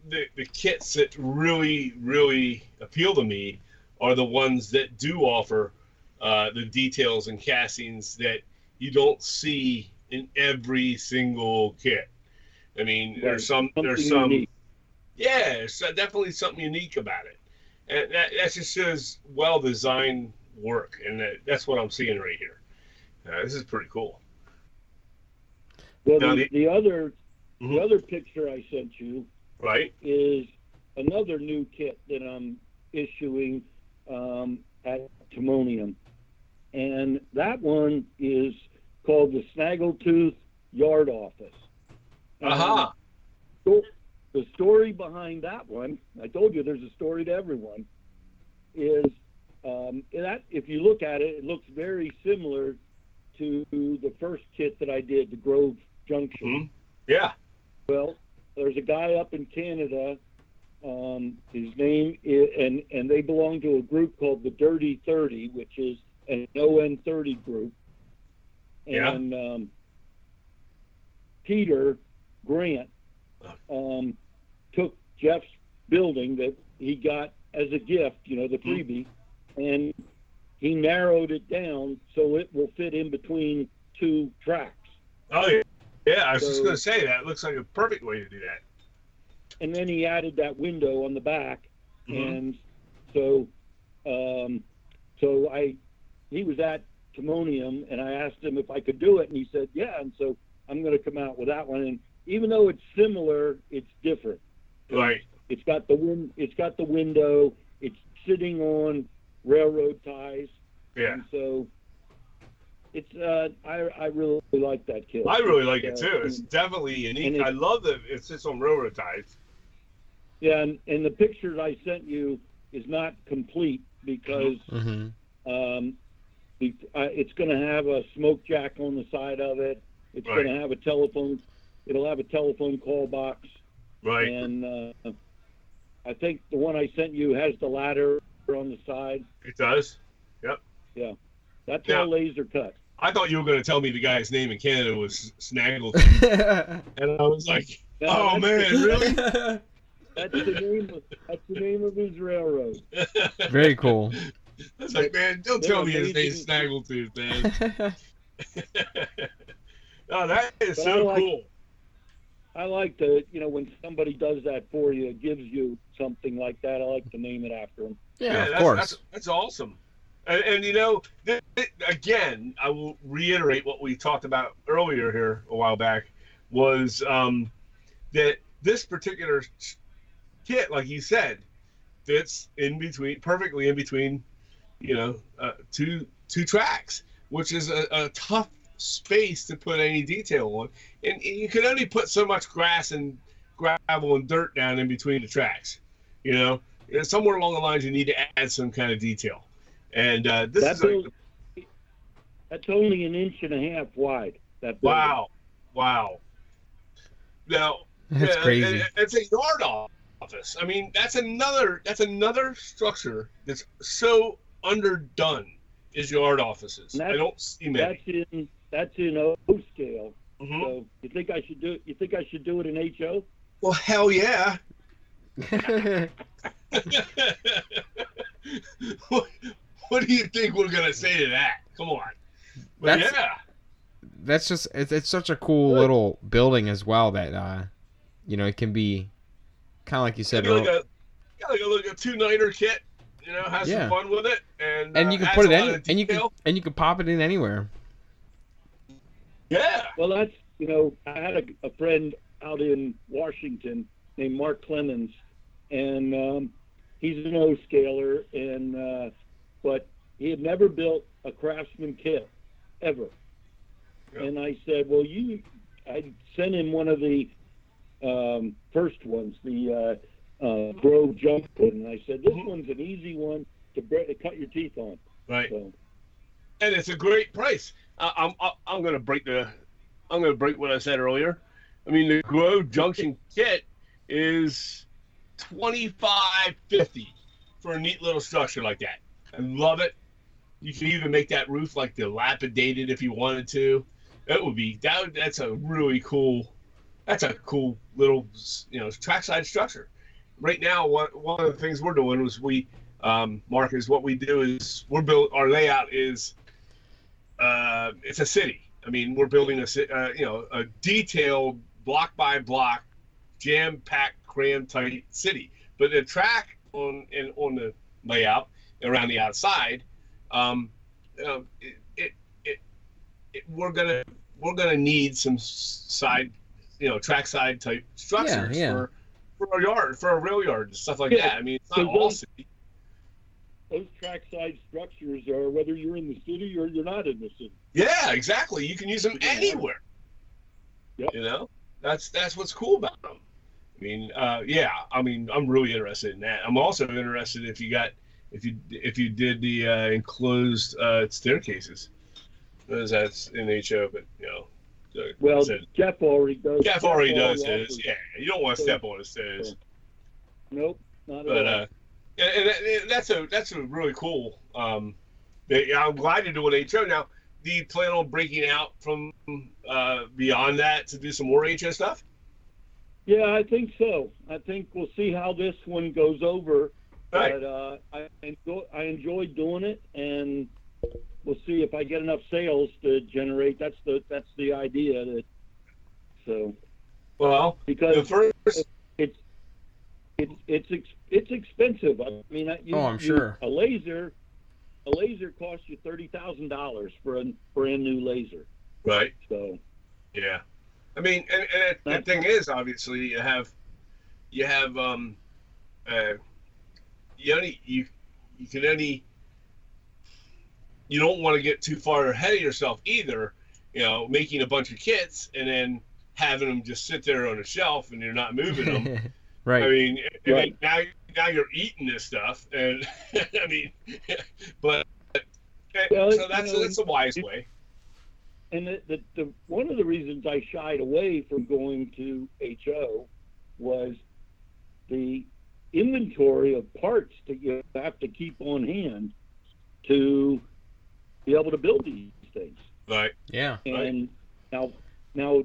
the the kits that really really appeal to me are the ones that do offer uh, the details and castings that you don't see in every single kit. I mean, Right. there's some there's some unique. yeah, there's definitely something unique about it, and that, that just shows well designed work, and that, that's what I'm seeing right here. Uh, this is pretty cool. Well, Now, the, the- the other the Mhm. other picture I sent you Right? is another new kit that I'm issuing um, at Timonium, and that one is called the Snaggletooth Yard Office. Aha. sto- The story behind that one, I told you there's a story to everyone, is um, that if you look at it, it looks very similar to the first kit that I did, the Grove Junction. Mhm. Yeah. Well, there's a guy up in Canada. Um, his name is, and and they belong to a group called the Dirty Thirty, which is an ON thirty group. Yeah. And um, Peter Grant um, took Jeff's building that he got as a gift, you know, the Hmm. freebie, and he narrowed it down so it will fit in between two tracks. Oh yeah. Yeah, I was just gonna say that looks like a perfect way to do that. and then he added that window on the back, Mhm. and so, um, so I, he was at Timonium, and I asked him if I could do it, and he said, yeah, and so I'm going to come out with that one, and even though it's similar, it's different. Right. It's got the win, it's got the window, it's sitting on railroad ties, Yeah. and so. It's uh, I I really like that kit. I really like it Uh, too. It's definitely unique. it- I love that it sits on railroad ties. Yeah, and, and the picture I sent you is not complete because Mm-hmm. um, be, it's going to have a smoke jack on the side of it. It's Right. going to have a telephone. It'll have a telephone call box, Right. and uh, I think the one I sent you has the ladder on the side. It does. Yep. Yeah. That's Yeah. all laser cut. I thought you were going to tell me the guy's name in Canada was Snaggle, and I was like, No, "Oh man, the- really?" That's the name. Of, that's the name of his railroad. Very cool. I was like, "Man, don't tell me his name's. Snaggletooth, man." oh, that is But I so like- cool. I like to, you know, when somebody does that for you, it gives you something like that. I like to name it after him. yeah, of that's, course. That's, that's awesome. And, and you know, th- th- again, I will reiterate what we talked about earlier here a while back was um, that this particular kit, like you said, fits in between perfectly in between, you know, uh, two two tracks, which is a, a tough space to put any detail on, and you can only put so much grass and gravel and dirt down in between the tracks, you know uh, somewhere along the lines you need to add some kind of detail. And uh, this That is like, building, that's only an inch and a half wide. That building. wow, wow. Now That's yeah, crazy. it- it's a yard office. I mean, that's another that's another structure that's so underdone is yard offices. I don't see many. That's in that's in O scale. Mhm. So you think I should do? You think I should do it in HO? Well, hell yeah. what, what do you think we're gonna say to that? Come on. But That's- yeah. That's just it's, it's such a cool little building as well that uh, you know, it can be kind of like you said. Got like a got like a, like a two nighter kit. You know, have Yeah. some fun with it, and and uh, you can put it a lot any, and you can and you can pop it in anywhere. Yeah. Well, that's you know I had a, a friend out in Washington named Mark Clemens, and um, he's an O scaler, and uh, but he had never built a Craftsman kit ever. Yeah. And I said, well, you, I sent him one of the um, first ones, the uh, uh, Grove Jump one, and I said, this Mhm. one's an easy one to, bre- to cut your teeth on. Right. So and it's a great price. I, I'm I- I'm gonna break the I'm gonna break what I said earlier. I mean, the Grove Junction kit is twenty five fifty for a neat little structure like that. I love it. You can even make that roof like dilapidated if you wanted to. That would be that. That's a really cool. That's a cool little you know trackside structure. Right now, one one of the things we're doing is we um, Mark is what we do is we're build our layout is uh, it's a city. I mean, we're building a uh, you know a detailed block by block, jam packed, cram tight city. But the track on and on the layout around the outside, um, um, it, it, it, it we're gonna we're gonna need some side, you know, trackside type structures yeah. for for our yard, for a rail yard and stuff like Yeah, that. I mean, it's not so all those- city. those trackside structures are whether you're in the city or you're not in the city. Yeah, exactly. You can use them anywhere. Yep. You know, that's that's what's cool about them. I mean, uh, yeah. I mean, I'm really interested in that. I'm also interested if you got if you if you did the uh, enclosed uh, staircases. Because that's in HO, but you know, Well, said, Jeff already does. Jeff already does his. Yeah, you don't want to step on his toes. Nope, not But at all. uh, and, and that's a that's a really cool. Um, I'm glad you're doing HO now. Do you plan on breaking out from uh, beyond that to do some more HO stuff? Yeah, I think so. I think we'll see how this one goes over. Right. But uh, I enjoy, I enjoyed doing it, and we'll see if I get enough sales to generate. That's the that's the idea. That so Well, the because first. it's it's it's ex, it's expensive. I mean, I- you, Oh, I'm you- sure. a laser a laser costs you thirty thousand dollars for a brand new laser. Right. So Yeah. I mean, and, and the thing is, obviously, you have, you have, um, uh, you only you, you can only, you don't want to get too far ahead of yourself either. You know, making a bunch of kits and then having them just sit there on a shelf and you're not moving them. Right. I mean, I Right. mean, now now you're eating this stuff, and I mean, but eh, Well, so you that's know, that's a wise it- way. And the, the, the one of the reasons I shied away from going to HO was the inventory of parts that you have to keep on hand to be able to build these things. Right. yeah. And now, now,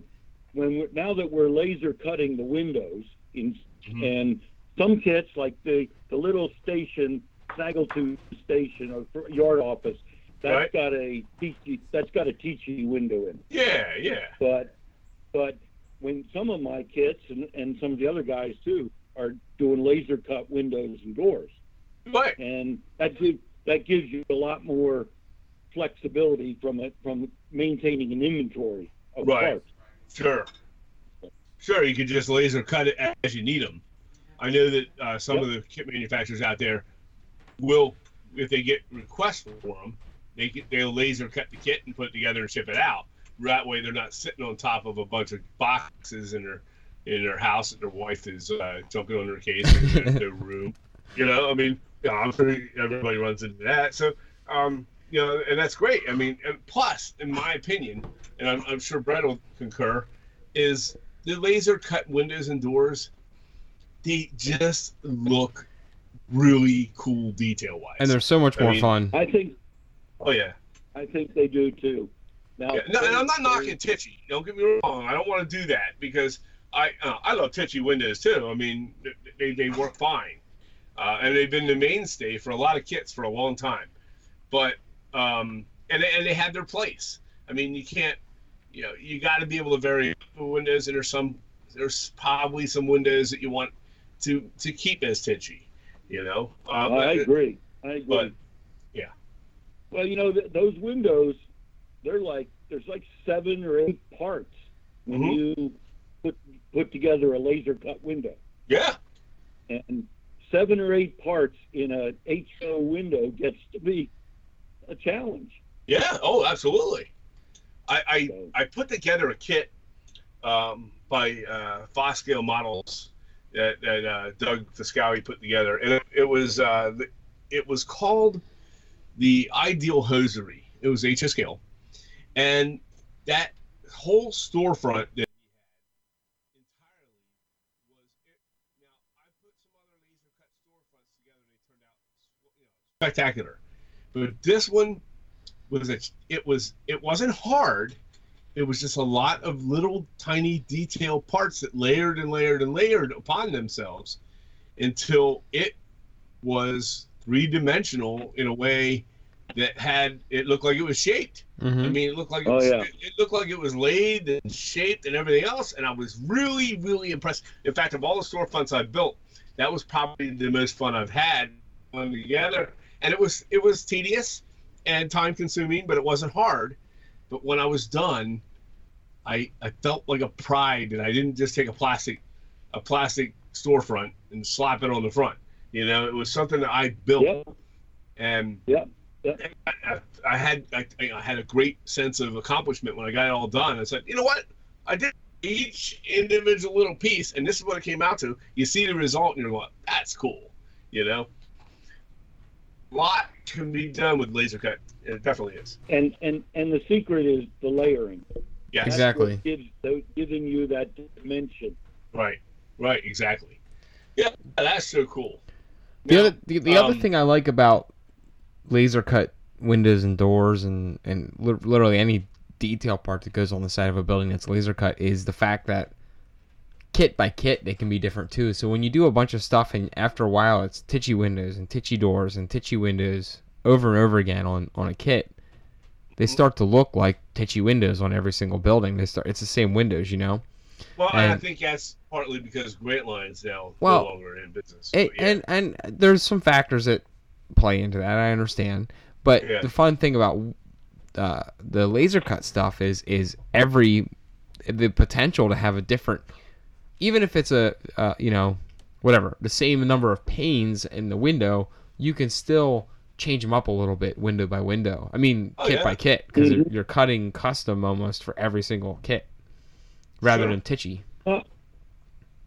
when we're, now that we're laser cutting the windows in, Mhm. and some kits like the the little station, Snaggletooth station or fr- yard office, that's Right. got a Tichy, that's got a Tichy window in it. Yeah. Yeah. But, but when some of my kits and, and some of the other guys too are doing laser cut windows and doors, Right. and that gives that gives you a lot more flexibility from it from maintaining an inventory of Right. parts. Sure. Sure, you could just laser cut it as you need them. I know that uh, some Yep. of the kit manufacturers out there will, if they get requests for them, they get, they'll laser cut the kit and put it together and ship it out. That way, they're not sitting on top of a bunch of boxes in their in their house that their wife is uh, jumping on their case in their, room. You know, I mean, I'm sure everybody runs into that. So, um, you know, and that's great. I mean, and plus, in my opinion, and I'm, I'm sure Brett will concur, is the laser cut windows and doors. They just look really cool detail wise. And they're so much I more mean- fun. I think oh yeah. I think they do too. Now, yeah. No, and I'm not knocking Tichy. Don't get me wrong. I don't want to do that because I uh, I love Tichy windows too. I mean, they, they work fine, uh, and they've been the mainstay for a lot of kits for a long time. But um, and they, and they have their place. I mean, you can't, you know, you got to be able to vary the windows, and there's some there's probably some windows that you want to to keep as Tichy. You know, uh, I agree. I agree. but- yeah. Well, you know th- those windows, they're like there's like seven or eight parts when Mhm. you put put together a laser cut window, yeah, and seven or eight parts in a HO window gets to be a challenge. Yeah. Oh, absolutely. I I, So- I put together a kit um, by uh, Foscale Models that, that uh, Doug Foskett put together, and it, it was uh, the- it was called the Ideal Hosiery. It was HS scale, and that whole storefront that he had entirely was it. Now I put some other laser cut storefronts together, and they turned out you know, spectacular. But this one was a, it was it wasn't hard. It was just a lot of little tiny detail parts that layered and layered and layered upon themselves until it was three dimensional in a way that had it looked like it was shaped. I Mhm. mean, it looked like it, Oh, was, yeah. it, it looked like it was laid and shaped and everything else, and I was really, really impressed. In fact, of all the storefronts I built, that was probably the most fun I've had putting together. And it was it was tedious and time consuming, but it wasn't hard. But when I was done, I I felt like a pride that I didn't just take a plastic a plastic storefront and slap it on the front. You know, it was something that I built Yep. and yeah, Yep. I, I, had I, I had a great sense of accomplishment when I got it all done. I said, you know what, I did each individual little piece, and this is what it came out to. You see the result, and you're like, that's cool. You know, lot can be done with laser cut. It definitely is. And and and the secret is the layering. Yeah, Exactly. gives giving you that dimension. Right. Right. Exactly. Yeah, that's so cool. The Now, other the, the other um, thing I like about laser cut windows and doors and and literally any detail part that goes on the side of a building that's laser cut is the fact that kit by kit they can be different too. So when you do a bunch of stuff and after a while it's Tichy windows and Tichy doors and Tichy windows over and over again on on a kit, they start to look like Tichy windows on every single building. They start it's the same windows, you know. Well, and I think that's partly because Grandt Lines now Well, no longer in business. It, yeah. and and there's some factors that play into that. I understand, but Yeah. the fun thing about uh, the laser cut stuff is is every the potential to have a different, even if it's a uh, you know whatever the same number of panes in the window, you can still change them up a little bit window by window. I mean Oh, kit yeah. by kit because Mhm. you're cutting custom almost for every single kit, rather Sure. than Tichy.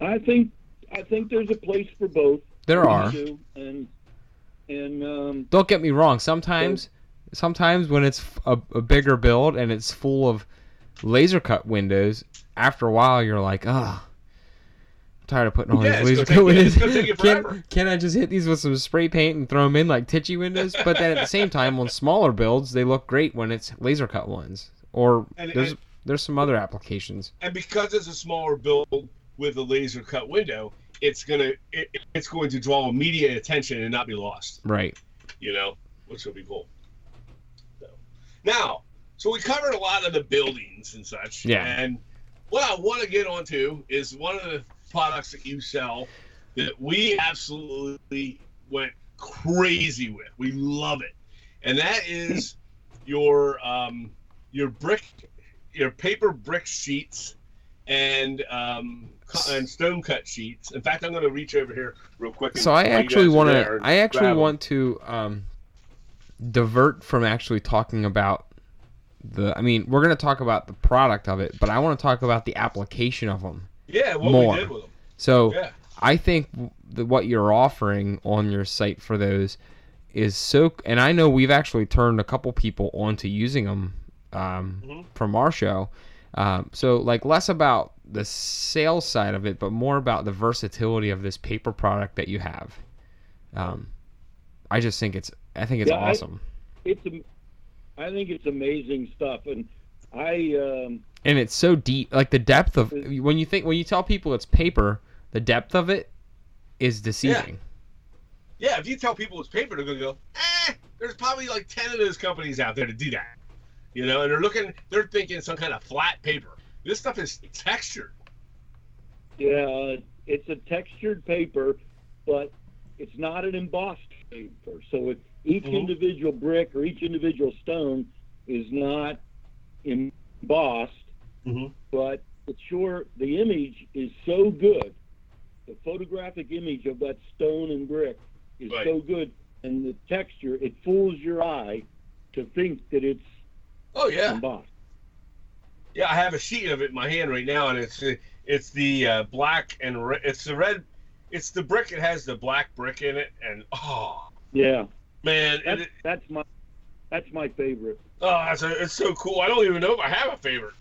I think I think there's a place for both. There are. and and um, Don't get me wrong. Sometimes, sometimes when it's a, a bigger build and it's full of laser cut windows, after a while you're like, ah. I'm tired of putting all Yeah, these laser cut windows. gonna take you Can, can I just hit these with some spray paint and throw them in like Tichy windows? But then at the same time, on smaller builds, they look great when it's laser cut ones. Or And- there's and- there's some other applications. and because it's a smaller build with a laser cut window, it's gonna it, it's going to draw immediate attention and not be lost. Right. You know, which will be cool. So, now, so we covered a lot of the buildings and such. Yeah. And what I want to get onto is one of the products that you sell that we absolutely went crazy with. We love it, and that is your um, your brick, your paper brick sheets, and um, and stone cut sheets. In fact, I'm going to reach over here real quick. So I actually guys are want to I actually want to um, divert from actually talking about the I mean, we're going to talk about the product of it, but I want to talk about the application of them. Yeah what more. we did with them. So Yeah. I think the, what you're offering on your site for those is so and I know we've actually turned a couple people onto using them um, Mhm. from our show. Um, so like less about the sales side of it, but more about the versatility of this paper product that you have. Um, I just think it's I think it's Yeah, I- awesome, it's am- I think it's amazing stuff, and I um, and it's so deep. Like the depth of when you think when you tell people it's paper, the depth of it is deceiving. Yeah, if you tell people it's paper, they're gonna go, eh. There's probably like ten of those companies out there to do that, you know, and they're looking, they're thinking some kind of flat paper. This stuff is textured. yeah, it's a textured paper, but it's not an embossed paper. So if each Mhm. individual brick or each individual stone is not embossed, Mm-hmm. but it's sure the image is so good. The photographic image of that stone and brick is Right. so good, and the texture it fools your eye to think that it's Oh yeah, embossed. yeah. I have a sheet of it in my hand right now, and it's it's the uh, black and red. It's the red. It's the brick. It has the black brick in it, and oh Yeah, man, that's it, that's my that's my favorite. Oh, that's a, it's so cool. I don't even know if I have a favorite.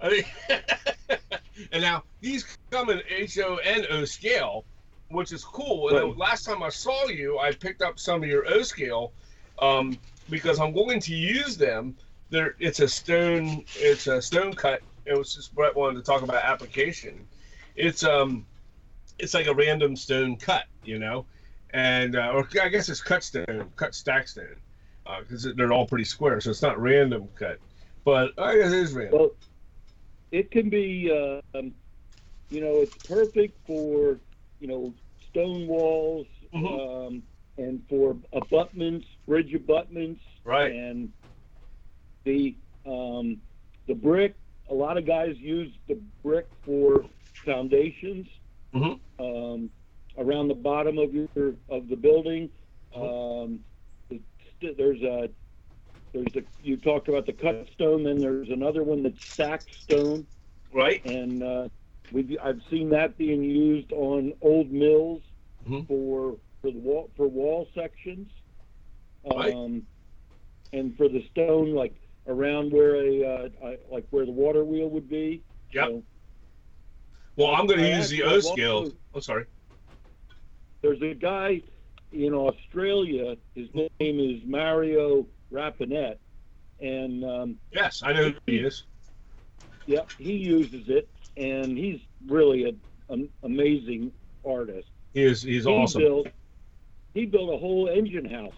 I think, and now these come in H O N O scale, which is cool. And Right. last time I saw you, I picked up some of your O scale um, because I'm going to use them. There, it's a stone. It's a stone cut. It was just Brett wanted to talk about application. It's um, it's like a random stone cut, you know, and uh, or I guess it's cut stone, cut stack stone because they're all pretty square, so it's not random cut. But I guess it is random. Well, it can be, uh, um, you know, it's perfect for, you know, stone walls Mhm. um, and for abutments, bridge abutments, Right. and the um, the brick. A lot of guys use the brick for foundations Mhm. um, around the bottom of your of the building. Uh-huh. There's a there's a you talked about the cut stone. Then there's another one that's sack stone, Right. and uh, we I've seen that being used on old mills Mhm. for for the wall for wall sections, Right. um, and for the stone like around where a uh, uh, like where the water wheel would be. Yeah. So Well, I'm going to use the O scale. I'm sorry. there's a guy in Australia. His name is Mario Rapinette, and um, Yes, I know who he is. yeah, he uses it, and he's really a, an amazing artist. He is. He's he awesome. built he built a whole engine house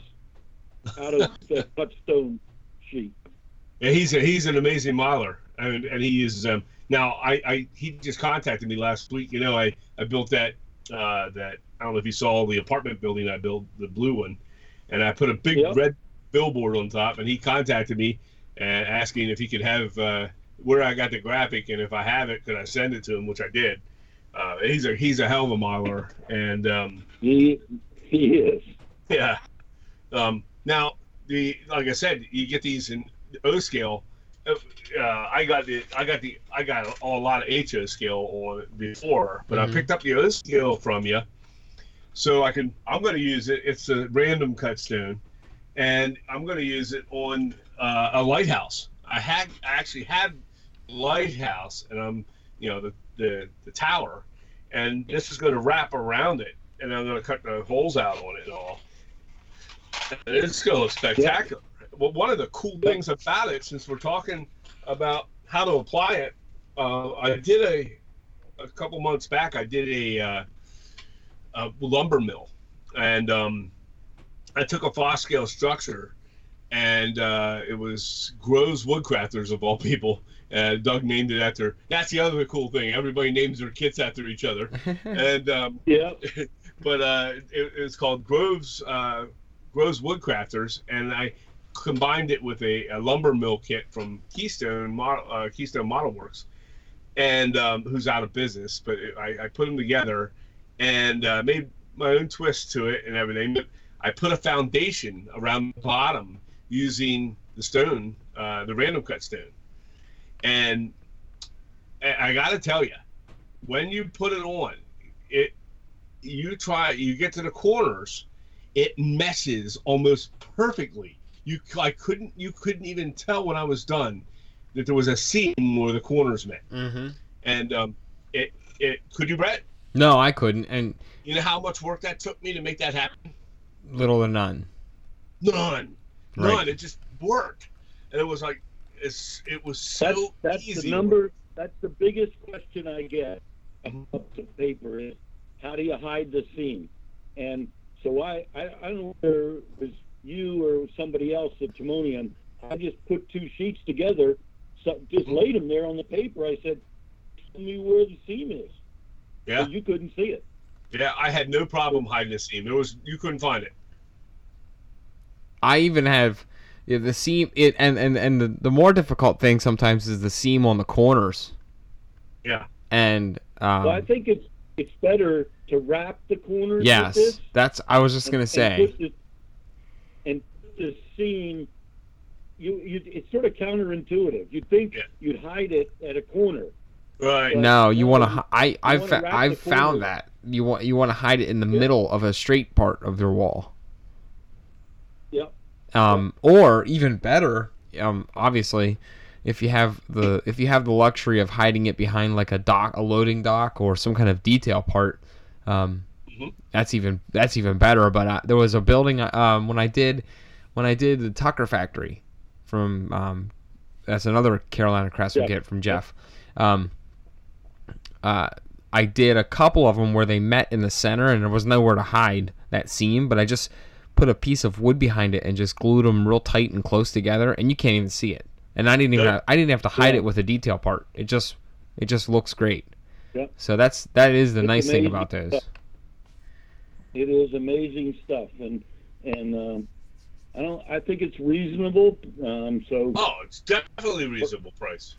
out of the cut stone sheet. Yeah, he's a, he's an amazing miler, and and he uses them. Now, I, I he just contacted me last week. You know, I I built that uh, that I don't know if you saw the apartment building I built, the blue one, and I put a big Yep. red billboard on top, and he contacted me and asking if he could have uh, where I got the graphic, and if I have it, could I send it to him, which I did. Uh, he's a he's a hell of a miler, and um, He he is. yeah. Um, now the like I said, you get these in O scale, uh, I got the I got the I got a, a lot of HO scale on before, but Mhm. I picked up the other scale from you, so I can I'm going to use it. It's a random cut stone, and I'm going to use it on uh, a lighthouse. I had I actually had lighthouse, and I'm you know the the, the tower, and this is going to wrap around it, and I'm going to cut the holes out on it and all. And it's going to look spectacular. Well, one of the cool things about it, since we're talking about how to apply it, uh, I did a a couple months back. I did a, uh, a lumber mill, and um, I took a Foscale structure, and uh, it was Groves Woodcrafters of all people. Uh, Doug named it after. That's the other cool thing. Everybody names their kits after each other, and um, Yeah. but uh, it, it's called Groves uh, Groves Woodcrafters, and I combined it with a, a lumber mill kit from Keystone Model, uh, Keystone Model Works, and um, who's out of business. But it, I, I put them together and uh, made my own twist to it and everything. But I put a foundation around the bottom using the stone, uh, the random cut stone, and I, got to tell you, when you put it on, it you try you get to the corners it meshes almost perfectly you i couldn't you couldn't even tell when i was done that there was a seam where the corners met mm-hmm. and um it it could you brett No, I couldn't, and you know how much work that took me to make that happen little or none. none none Right. it just worked and it was like it's it was That's so that's easy the number. That's the biggest question I get about the paper is how do you hide the seam? And so I I, I don't know whether it was you or somebody else at Timonium. I just put two sheets together, so just laid them there on the paper. I said, "Tell me where the seam is." yeah So you couldn't see it. yeah i had no problem hiding the seam there was you couldn't find it I even have yeah, the seam. It and and and the, the more difficult thing sometimes is the seam on the corners. Yeah. And um, so I think it's it's better to wrap the corners. with yes, this that's. I was just and- gonna and say. put the- and put the seam. You, you, it's sort of counterintuitive. You'd think Yeah. you'd hide it at a corner. right No, you want to. I I've fa- I've found that you want you want to hide it in the Yeah. middle of a straight part of your wall. Yep. Um, or even better, um, obviously, if you have the if you have the luxury of hiding it behind like a dock, a loading dock, or some kind of detail part, um, Mhm. that's even that's even better. But uh, there was a building um, when I did when I did the Tucker factory from um, that's another Carolina Craftsman Yeah. kit from Jeff. Um, uh, I did a couple of them where they met in the center and there was nowhere to hide that seam, but I just put a piece of wood behind it and just glued them real tight and close together, and you can't even see it. And I didn't even have, I didn't have to hide Yeah. it with a detail part. It just it just looks great. Yeah. So that's that is the It's nice thing about those. Stuff. It is amazing stuff, and and um, I don't. I think it's reasonable. Um, so Oh, it's definitely a reasonable price.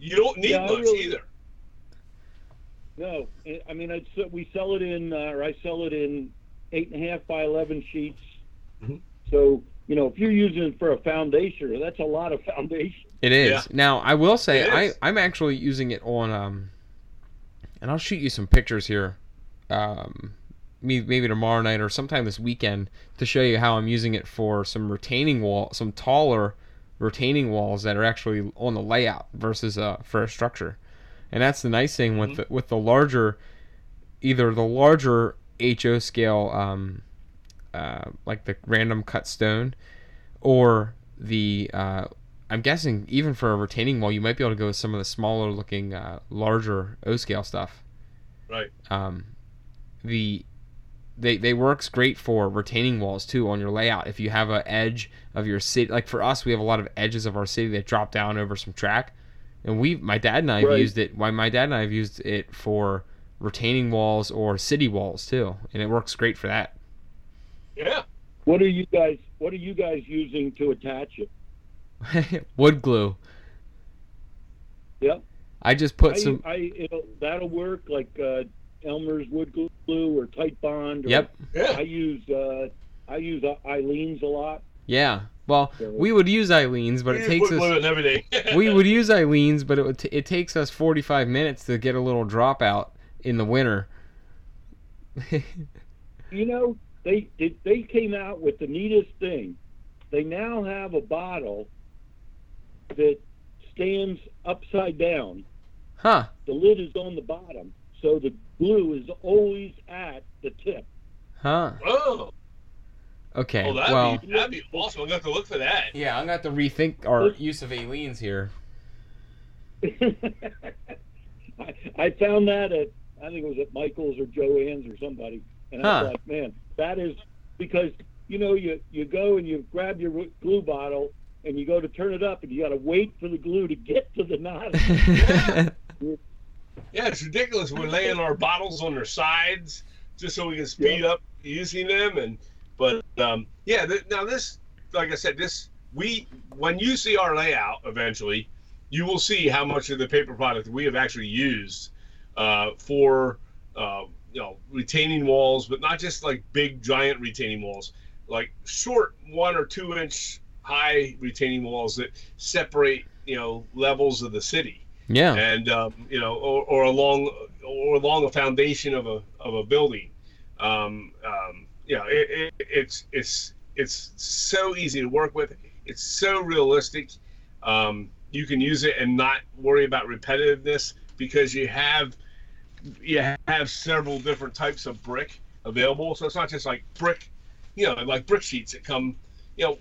You don't need Yeah, much really- either. no, I- I mean, I'd, we sell it in, uh, or I sell it in eight and a half by eleven sheets. Mhm. So you know, if you're using it for a foundation, that's a lot of foundation. It is. Yeah. Now I will say I I'm actually using it on um, and I'll shoot you some pictures here, um, maybe tomorrow night or sometime this weekend to show you how I'm using it for some retaining wall, some taller retaining walls that are actually on the layout versus uh for a structure, and that's the nice thing with the, with the larger, either the larger HO scale um, uh, like the random cut stone, or the uh, I'm guessing even for a retaining wall, you might be able to go with some of the smaller looking, uh, larger O scale stuff. Right. Um, the they they works great for retaining walls too on your layout. If you have an edge of your city, like for us, we have a lot of edges of our city that drop down over some track, and we, my dad and I have Right. used it. Why my dad and I have used it for retaining walls or city walls too, and it works great for that. Yeah. What are you guys? What are you guys using to attach it? Wood glue. Yep. I just put I, some. I it'll, that'll work like uh, Elmer's wood glue or Titebond. Or Yep. I use uh, I use uh, Aleene's a lot. Yeah. Well, we would use Aleene's, but it takes put us. limit and everything. we would use Aleene's, but it would t- it takes us 45 minutes to get a little dropout in the winter. You know, they they, they came out with the neatest thing. They now have a bottle that stands upside down. huh? The lid is on the bottom, so the glue is always at the tip. Huh? oh, Okay. oh, that'd well, be that'd be awesome. I'm gonna have to look for that. yeah, I'm gonna have to rethink our use of Aleene's here. I, I found that at I think it was at Michael's or Joann's or somebody, and I Huh. thought, man, that is because you know you you go and you grab your glue bottle and you go to turn it up and you got to wait for the glue to get to the nozzle. Yeah, it's ridiculous. We're laying our bottles on their sides just so we can speed up using them. And but um, yeah, th- now this, like I said, this we when you see our layout eventually, you will see how much of the paper product we have actually used uh, for uh, you know retaining walls, but not just like big giant retaining walls, like short one or two inch high retaining walls that separate you know levels of the city yeah. and um, you know, or, or along or along a foundation of a of a building. Um, um, know, it, it, it's it's it's so easy to work with. It's so realistic. Um, you can use it and not worry about repetitiveness because you have you have several different types of brick available. So it's not just like brick, you know, like brick sheets that come. You know,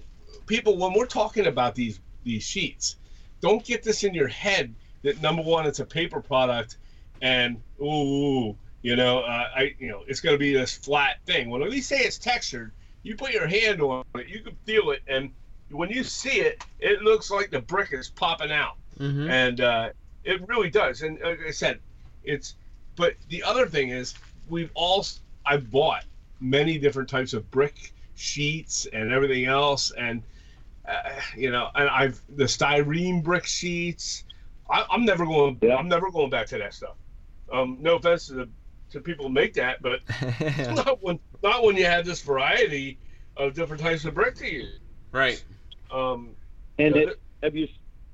people when we're talking about these these sheets, don't get this in your head that number one, it's a paper product, and ooh, you know, uh, I, you know, it's going to be this flat thing. When we say it's textured, you put your hand on it, you can feel it, and when you see it, it looks like the brick is popping out, hmm and uh, it really does. And like I said, it's. But the other thing is, we've all I've bought many different types of brick sheets and everything else, and uh, you know, and I've the styrene brick sheets. I, I'm never going. Yeah. I'm never going back to that stuff. Um, no offense to the to people who make that, but not when not when you have this variety of different types of brick to use. right. Um, And Yeah, it, have you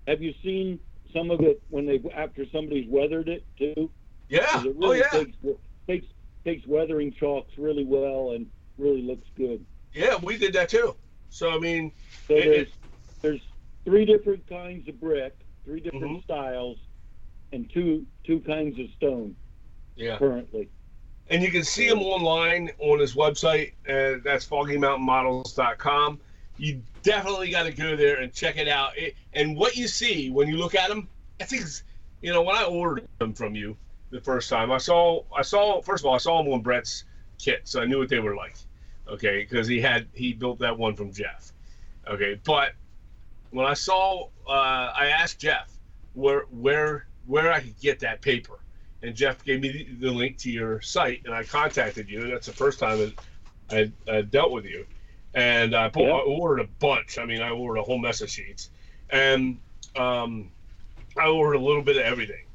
have you seen some of it when they after somebody's weathered it too? Yeah. it Oh really yeah. takes takes takes weathering chalks really well and really looks good. Yeah, we did that too. So I mean, So It- there's there's three different kinds of brick, three different Mhm. styles, and two two kinds of stone yeah. currently. And you can see him online on his website, and that's foggymountainmodels.com. You definitely got to go there and check it out. It, and what you see when you look at them, I think, it's- you know, when I ordered them from you the first time, I saw, I saw, first of all, I saw them on Brett's kit, so I knew what they were like. Okay, because he had he built that one from Jeff. Okay, but when I saw, uh, I asked Jeff where where where I could get that paper and Jeff gave me the, the link to your site, and I contacted you. That's the first time that I, I dealt with you, and I, pulled, Yeah. I ordered a bunch. I mean, I ordered a whole mess of sheets, and um, I ordered a little bit of everything,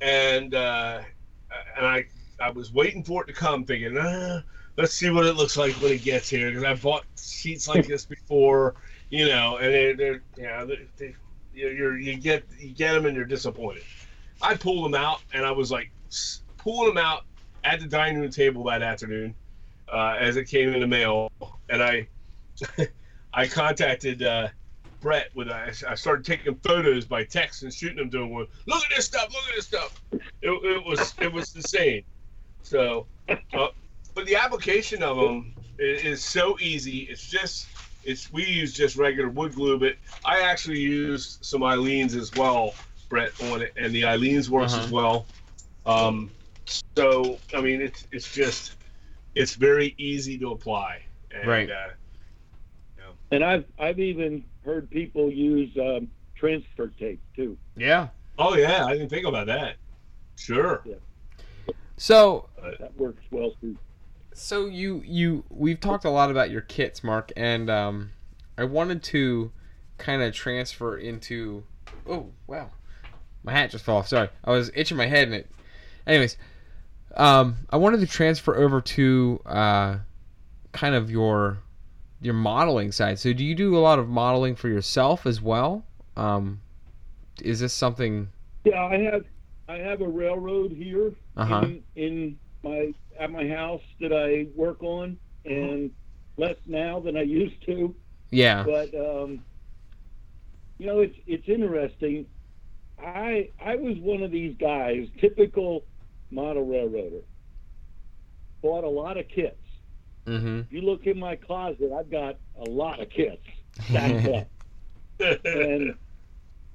and uh, and I I was waiting for it to come, thinking, ah, let's see what it looks like when it gets here, because I bought sheets like this before, you know, and they're, they're you they, you're, you get you get them and you're disappointed. I pulled them out, and I was like pulling them out at the dining room table that afternoon uh, as it came in the mail, and I I contacted uh, Brett with I, I started taking photos by text and shooting them to him look at this stuff, look at this stuff. It, it was it was insane. So, uh, but the application of them is, is so easy. It's just it's we use just regular wood glue, but I actually used some Aleene's as well, Brett, on it, and the Aleene's works Uh-huh. as well. Um, so I mean, it's it's just it's very easy to apply. And, Right. Uh, And I've I've even heard people use um, transfer tape too. Yeah. oh yeah, I didn't think about that. Sure. So That works well too. So you you we've talked a lot about your kits, Mark, and um, I wanted to kind of transfer into. Oh wow, my hat just fell off. Sorry, I was itching my head and it. Anyways, um, I wanted to transfer over to uh, kind of your your modeling side. So do you do a lot of modeling for yourself as well? Um, is this something? Yeah, I have I have a railroad here Uh-huh. in, in my at my house that I work on, and less now than I used to. Yeah. But um, you know, it's it's interesting. I I was one of these guys, typical model railroader. Bought a lot of kits. Mm-hmm. You look in my closet, I've got a lot of kits stacked up. and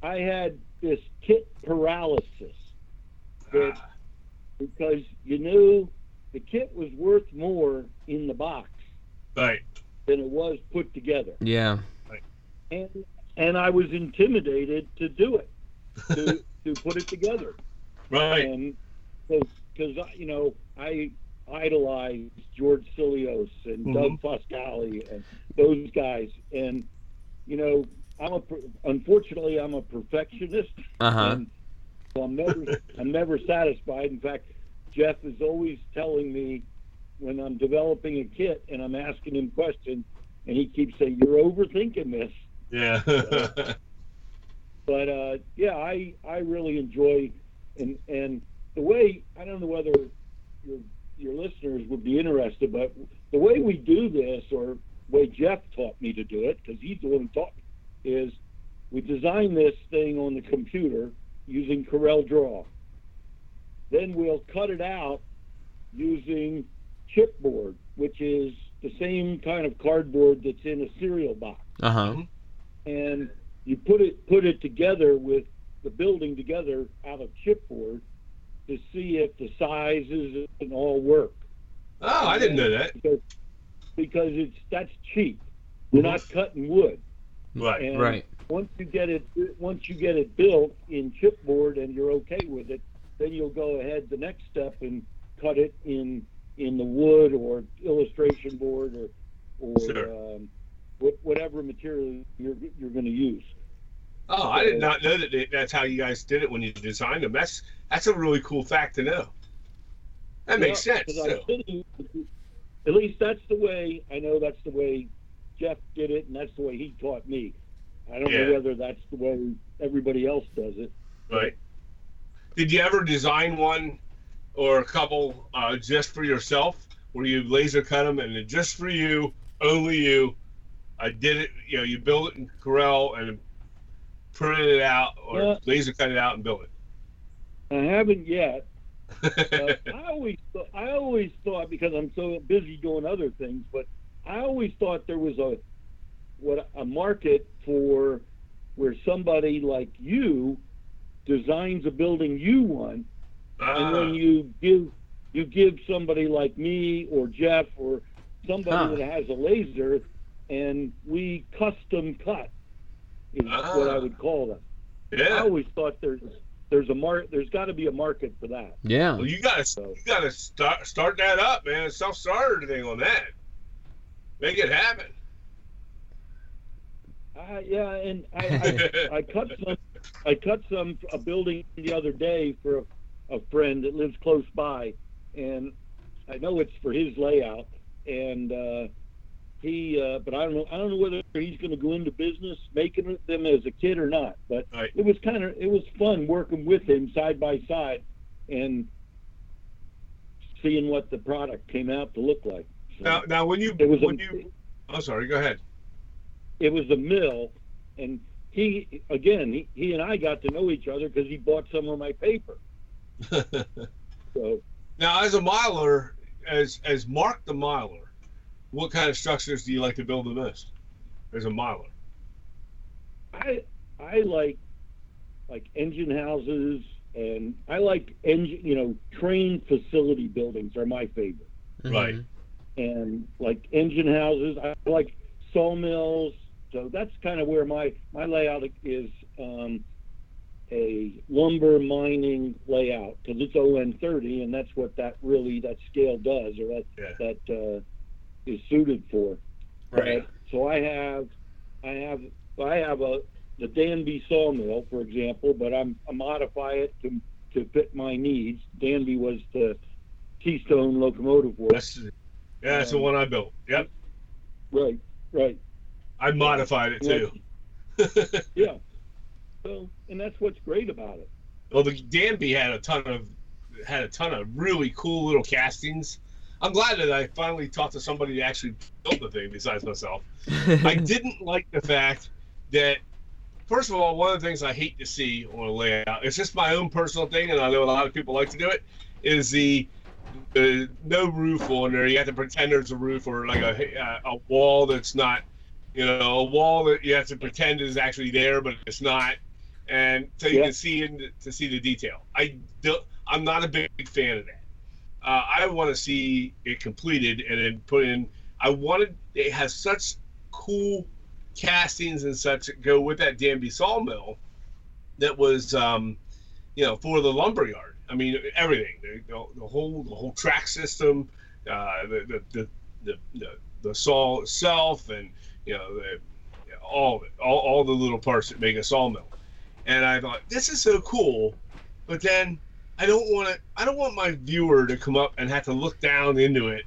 I had this kit paralysis that because you knew the kit was worth more in the box right. than it was put together, Yeah. and and I was intimidated to do it, to to put it together, Right. and because you know I idolized George Sellios and Doug Foskett and those guys, and you know I'm a unfortunately I'm a perfectionist. Uh huh. And so I'm never I'm never satisfied. In fact, Jeff is always telling me when I'm developing a kit and I'm asking him questions, and he keeps saying, "You're overthinking this." Yeah. But uh, yeah, I I really enjoy and and the way I don't know whether your your listeners would be interested, but the way we do this, or way Jeff taught me to do it, because he's the one who taught me, is we design this thing on the computer using Corel Draw. Then we'll cut it out using chipboard, which is the same kind of cardboard that's in a cereal box Uh huh. and you put it put it together with the building together out of chipboard to see if the sizes and all work. oh, I didn't know that. Because, because it's that's cheap. You're not cutting wood. Right. And Right. Once you get it once you get it built in chipboard and you're okay with it, then you'll go ahead the next step and cut it in in the wood or illustration board or or Sure. um, wh- whatever material you're you're going to use. Oh, I did not know that that's how you guys did it when you designed them. That's that's a really cool fact to know. That makes Yeah, sense. I'm too. sitting- at least that's the way I know. That's the way Jeff did it, and that's the way he taught me. I don't Yeah. know whether that's the way everybody else does it. Right. Did you ever design one or a couple uh, just for yourself, where you laser cut them and then just for you, only you? I did it. You know, you build it in Corel and printed it out, or Yeah. laser cut it out and build it. I haven't yet. I always, I always thought because I'm so busy doing other things, but I always thought there was a what a market for where somebody like you designs a building you want and Ah, then you give you give somebody like me or Jeff or somebody Huh. that has a laser, and we custom cut is what I Ah. would call them. I always thought there's there's a mar there's got to be a market for that. Yeah. Well, you gotta you gotta start start that up, man. Self starter thing on that. Make it happen. Uh, yeah, and I, I I cut some I cut some a building the other day for a, a friend that lives close by, and I know it's for his layout, and uh, he uh, but I don't know I don't know whether he's going to go into business making them as a kid or not. But Right. it was kind of it was fun working with him side by side, and seeing what the product came out to look like. So Now, now when you it was when a, you, I'm sorry. Go ahead. It was a mill, and he again he, he and I got to know each other because he bought some of my paper. So Now, as a miler, as as Mark the miler, what kind of structures do you like to build the most? As a miler, I I like like engine houses and I like engine you know train facility buildings are my favorite Right. Mhm. and like engine houses I like sawmills so that's kind of where my my layout is um, a lumber mining layout because it's ON30 and that's what that really that scale does or that Yeah. that uh, is suited for right? Uh, so I have, I have, I have a the Danby sawmill, for example, but I'm I modify it to to fit my needs. Danby was the Keystone locomotive That's yeah, that's the one I built. Yep. right? Right. I modified it too. Yeah. So, and that's what's great about it. well, the Danby had a ton of had a ton of really cool little castings. I'm glad that I finally talked to somebody that actually built the thing besides myself. I didn't like the fact that, first of all, one of the things I hate to see on a layout, it's just my own personal thing, and I know a lot of people like to do it, is the, the no roof on there. You have to pretend there's a roof or like a, a wall that's not, you know, a wall that you have to pretend is actually there, but it's not. And so you Yeah. can see in, to see the detail. I don't. I'm not a big fan of that. Uh, I want to see it completed and then put in. I wanted it has such cool castings and such that go with that Danby sawmill that was, um, you know, for the lumberyard. I mean, everything the, the, the whole the whole track system, uh, the, the, the the the the saw itself, and you know the all all, all the little parts that make a sawmill. And I thought this is so cool, but then I don't want to. I don't want my viewer to come up and have to look down into it,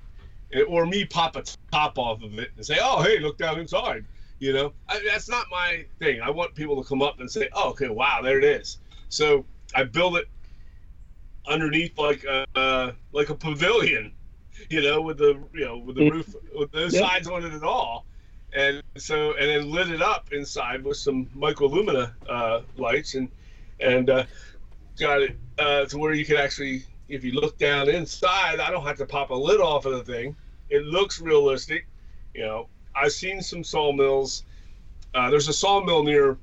eh, or me pop a top off of it and say, "Oh, hey, look down inside." You know, I, that's not my thing. I want people to come up and say, "Oh, okay, wow, there it is." So I build it underneath like a uh, like a pavilion, you know, with the you know with the Mm. roof with no Yep. sides on it at all, and so and then lit it up inside with some microlumina uh, lights and and uh, got it uh, to where you can actually, if you look down inside, I don't have to pop a lid off of the thing. It looks realistic. You know, I've seen some sawmills. Uh, there's a sawmill near.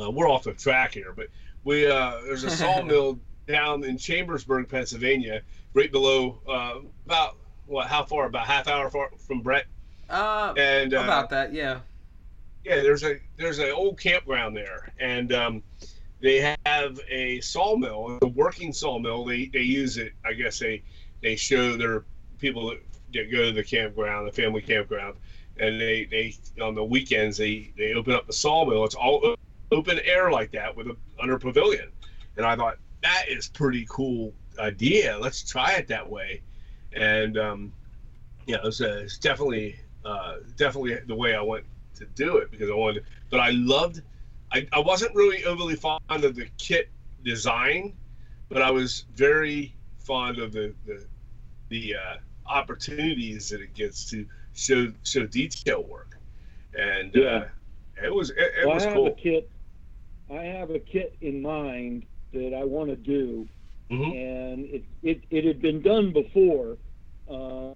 Uh, we're off the track here, but we uh, there's a sawmill down in Chambersburg, Pennsylvania, right below uh, about what? How far? About half hour far from Brett. Uh, And uh, about that, yeah. yeah, there's a there's an old campground there, and um, they have a sawmill, a working sawmill. They they use it. I guess they they show their people that, go to the campground, the family campground, and they they on the weekends they they open up the sawmill. It's all open air like that with a under a pavilion, and I thought that is pretty cool idea. Let's try it that way, and um, yeah, it's, uh, it's definitely uh, definitely the way I went to do it because I wanted. But I loved. I, I wasn't really overly fond of the kit design, but I was very fond of the the, the uh, opportunities that it gets to show show detail work, and Yeah. uh, it was it, it Well, was I have cool. a kit. I have a kit in mind that I want to do, Mhm. and it, it it had been done before, um,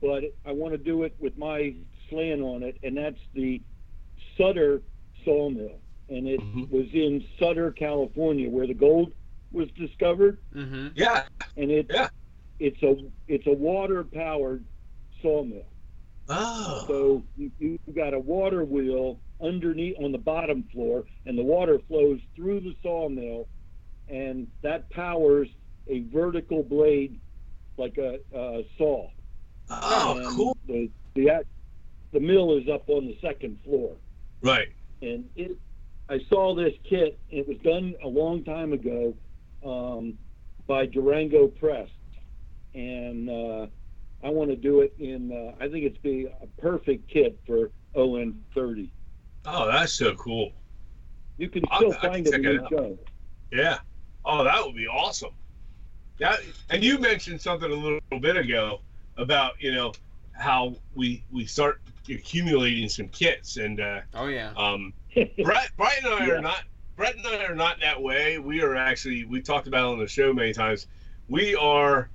but I want to do it with my slant on it, and that's the Sutter sawmill, and it Mhm. was in Sutter, California, where the gold was discovered, Mm-hmm. Yeah, and it's Yeah. it's a it's a water powered sawmill. oh, So you, you've got a water wheel underneath on the bottom floor, and the water flows through the sawmill, and that powers a vertical blade like a, a saw. Oh, and cool, The the the mill is up on the second floor, right? and it. I saw this kit. It was done a long time ago um, by Durango Press, and uh, I want to do it in. Uh, I think it's be a perfect kit for ON thirty. Oh, that's so cool. You can I'll- still I can find it in your show. Yeah. Oh, that would be awesome. That and you mentioned something a little bit ago about you know how we we start accumulating some kits and uh, Oh yeah. um, Brett Brett and I Yeah. are not Brett and I are not that way. We are actually we talked about it on the show many times. We are.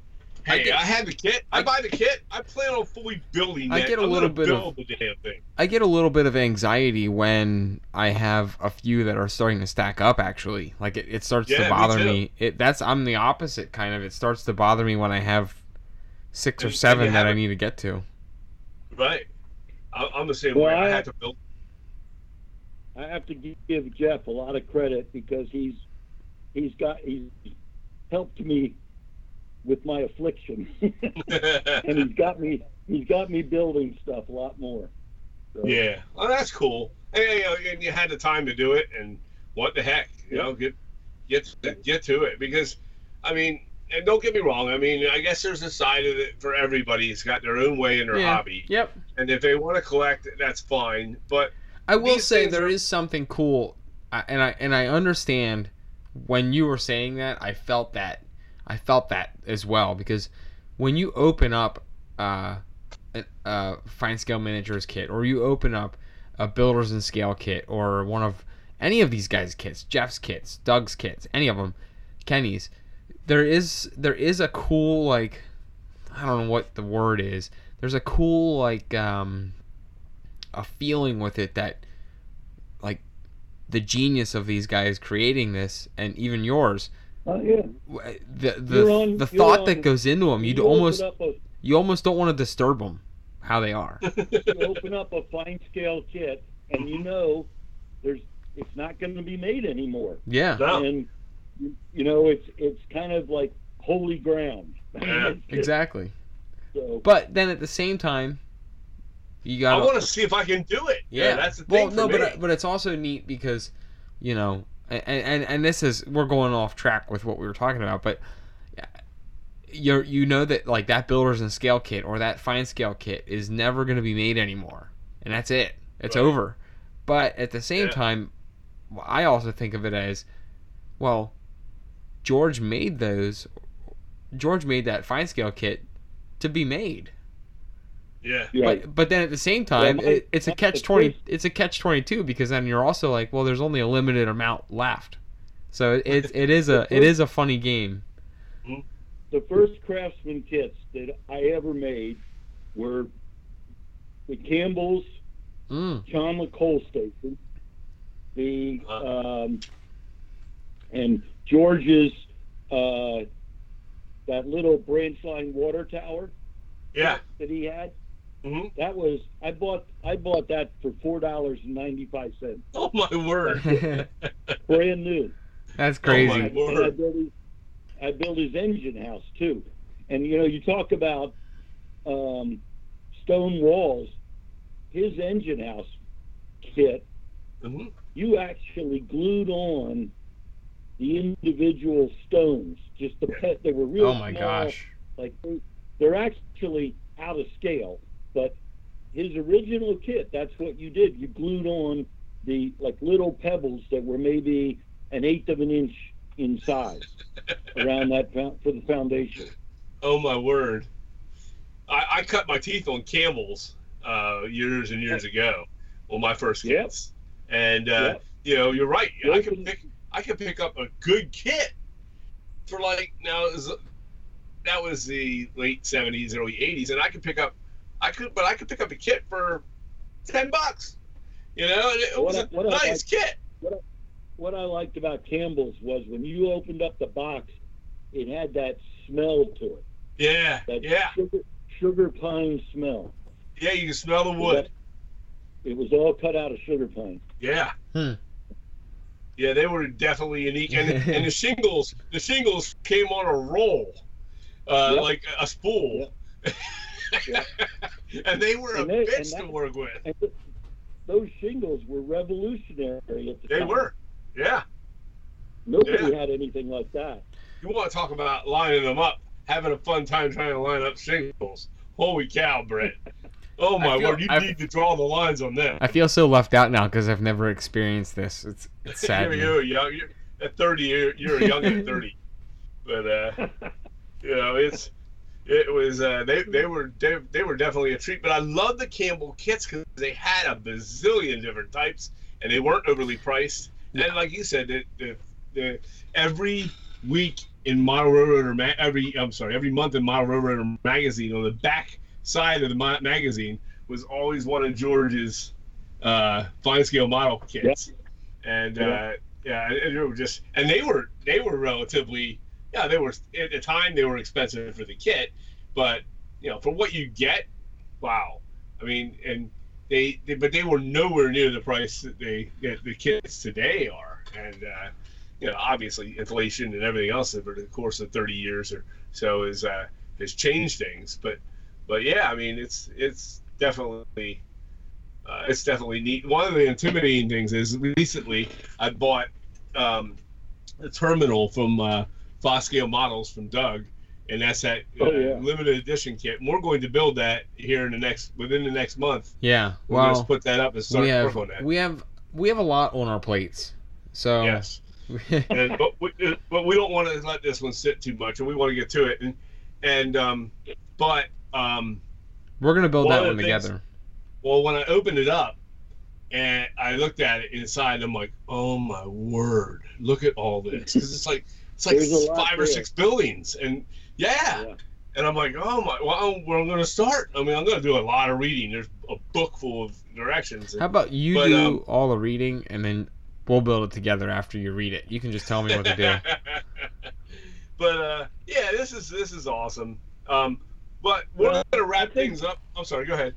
I Hey, I, get- have the kit. I, I- buy the kit. I plan on fully building I that. get a I'm little gonna bit of- the damn thing. I get a little bit of anxiety when I have a few that are starting to stack up. Actually, like it, it starts Yeah, to bother too. me. It that's I'm the opposite kind of. It starts to bother me when I have six or And- and seven you that I need to get to. Right. I, I'm the same Well, way. I I- had to build. I have to give Jeff a lot of credit because he's he's got he's helped me with my affliction, and he's got me he's got me building stuff a lot more. So, Yeah, well, that's cool. And, you know, and you had the time to do it, and what the heck, you know, get get to, get to it because, I mean, and don't get me wrong. I mean, I guess there's a side of it for everybody. It's got their own way in their Yeah. hobby, Yep. and if they want to collect, that's fine. But I will say there are- is something cool, and I and I understand when you were saying that. I felt that, I felt that as well because when you open up uh, a, a fine scale miniatures kit, or you open up a Builders In Scale kit, or one of any of these guys' kits, Jeff's kits, Doug's kits, any of them, Kenny's, there is there is a cool like, I don't know what the word is. There's a cool like um a feeling with it that like the genius of these guys creating this and even yours Uh, yeah. the the, on- the thought on- that goes into them you'd You almost a- you almost don't want to disturb them how they are. You open up a fine scale kit and you know there's it's not going to be made anymore. Yeah. No, and you, you know it's it's kind of like holy ground Yeah, exactly so, but then at the same time you got. I want to see if I can do it. yeah that's the well thing no for but uh, but it's also neat because you know and, and and this is we're going off track with what we were talking about but you're you know that like that Builders In Scale kit or that fine scale kit is never going to be made anymore and that's it it's Right. over but at the same Yeah. time i also think of it as well george made those george made that fine scale kit to be made yeah, but but then at the same time, my- it, it's a catch twenty. first- It's a catch twenty two because then you're also like, well, there's only a limited amount left. So it it, it is a it is a funny game. the first craftsman kits that I ever made were the Campbell's Mm, Chandler Coal Station, the Uh. um, and George's uh, that little branch line water tower yeah. that he had. hmm That was I bought I bought that for four dollars and ninety five cents, Oh my word! brand new. that's Oh crazy. my And I built his, I built his engine house too. And you know, you talk about um, stone walls. His engine house kit, hmm you actually glued on the individual stones. Just the pet. They were real oh my small, gosh. Like they- they're actually out of scale, but his original kit, that's what you did. You glued on the like little pebbles that were maybe an eighth of an inch in size around that for the foundation. Oh my word! I, I cut my teeth on Campbell's uh, years and years ago on my first Yep. and uh, Yep. you know you're right. I Those could are- pick I could pick up a good kit for like now it was, that was the late seventies, early eighties, and I could pick up I could but I could pick up a kit for ten bucks. You know, and it What was I- a what I nice kit. What I liked about Campbell's was when you opened up the box, it had that smell to it. Yeah, That yeah, sugar, sugar pine smell. yeah. You can smell the wood. It was all cut out of sugar pine. Yeah. Hmm. Yeah, they were definitely unique, and and the shingles, the shingles came on a roll, uh, Yep. like a spool, and they were a And they- and bitch to work with. Those shingles were revolutionary at the They time. were. Yeah. Nobody Yeah. had anything like that. You want to talk about lining them up, having a fun time trying to line up shingles? Holy cow, Brett! Oh my I feel- word, you I- need to draw the lines on that. I feel so left out now because I've never experienced this. It's it's sad. you're, you're young. You're, at 30, you're, you're young at 30. But uh, you know, it's it was uh, they they were they, they were definitely a treat. But I love the Campbell kits because they had a bazillion different types and they weren't overly priced. And like you said, the, the, the every week in Model Railroader ma- every I'm sorry every month in Model Railroader magazine on the back side of the ma- magazine was always one of George's uh, fine scale model kits. And Yeah. uh, yeah, and they were just and they were they were relatively yeah they were at the time they were expensive for the kit, but you know for what you get, wow. I mean, and they, they but they were nowhere near the price that they that the kits today are, and uh, you know obviously inflation and everything else over the course of 30 years or so is uh, has changed things, but but yeah, I mean it's it's definitely uh, it's definitely neat. One of the intimidating things is recently I bought um, a terminal from uh, Fos Scale models from Doug, and that's that uh, Oh, yeah. limited edition kit. And we're going to build that here in the next within the next month. Yeah. We're going Well, to put that up and start we have work on that. we have we have a lot on our plates. So Yes. and but we, uh, but we don't want to let this one sit too much, and we want to get to it. And and um, but um, we're gonna build One that one things- together. well, when I opened it up and I looked at it inside, I'm like, oh my word, look at all this. 'Cause it's like it's like There's a lot five or there. six buildings, and yeah. Yeah. And I'm like, oh my, well, I'm, where I'm going to start? I mean, I'm going to do a lot of reading. There's a book full of directions. How about you But, do um, all the reading and then we'll build it together after you read it. You can just tell me what to do. but uh, yeah, this is this is awesome. Um, but we're Well, going to wrap think- things up. I'm sorry. Go ahead.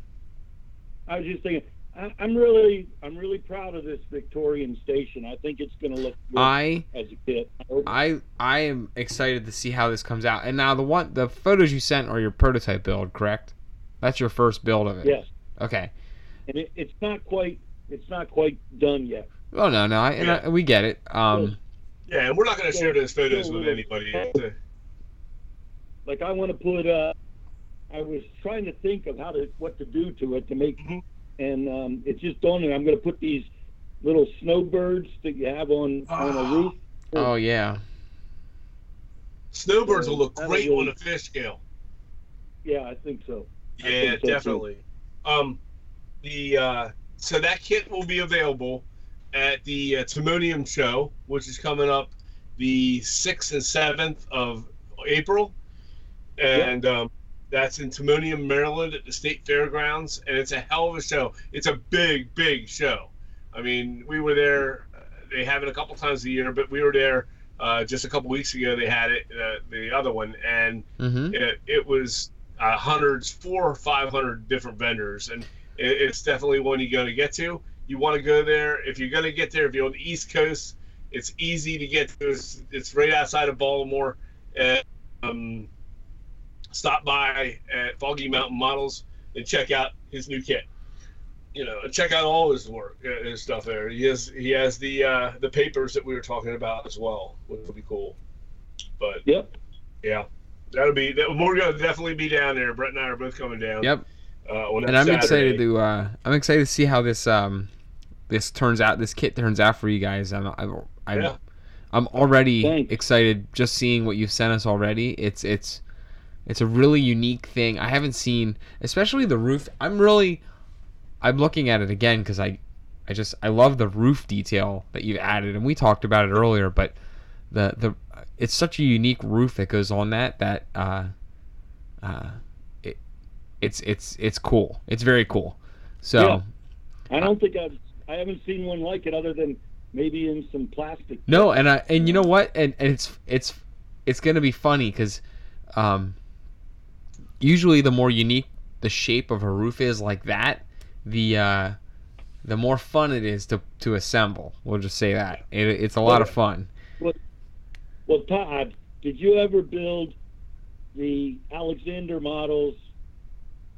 I was just thinking, I, I'm really, I'm really proud of this Victorian station. I think it's going to look good I as a kit. I I I am excited to see how this comes out. And now the one the photos you sent are your prototype build, correct? That's your first build of it. yes, Okay. and it, it's not quite, it's not quite done yet. Oh no, no, I, and I, we get it. Um, Yeah, and we're not going to share those photos with anybody. Like I want to put, uh, I was trying to think of how to, what to do to it to make, Mhm. and um, it just dawned on me. I'm going to put these little snowbirds that you have on on a roof. oh yeah. Snowbirds will look great really- on a fish scale. Yeah, I think so. I Yeah, think so, too. definitely. Um, the uh, so that kit will be available at the uh, Timonium show, which is coming up the sixth and seventh of April, and um, that's in Timonium, Maryland, at the State Fairgrounds, and it's a hell of a show. It's a big, big show. I mean, we were there. uh, They have it a couple times a year, but we were there uh, just a couple weeks ago. They had it, uh, the other one, and Mm-hmm. it, it was uh, hundreds, four or five hundred different vendors, and it, it's definitely one you're going to get to. You want to go there if you're going to get there. If you're on the East Coast, it's easy to get to. It's, it's right outside of Baltimore. And, um, stop by at Foggy Mountain Models and check out his new kit. You know, check out all his work, uh, his stuff there. He has he has the uh, the papers that we were talking about as well, which would be cool. But Yep. yeah, that'll be that, we're gonna definitely be down there. Brett and I are both coming down. Yep. Uh, And I'm excited to uh, I'm excited to see how this um this turns out. This kit turns out for you guys. I'm I'm I'm, Yeah. I'm already Thanks. excited just seeing what you've sent us already. It's it's it's a really unique thing. I haven't seen, especially the roof. I'm really I'm looking at it again because I I just I love the roof detail that you've added, and we talked about it earlier. But the the it's such a unique roof that goes on that that uh uh it it's it's it's cool. It's very cool. So. Yeah. I don't think I've, I haven't seen one like it other than maybe in some plastic. No, and I and you know what? And, and it's it's it's gonna be funny because um, usually the more unique the shape of a roof is like that, the uh, the more fun it is to to assemble. We'll just say that it, it's a lot of fun. Well, Todd, did you ever build the Alexander Models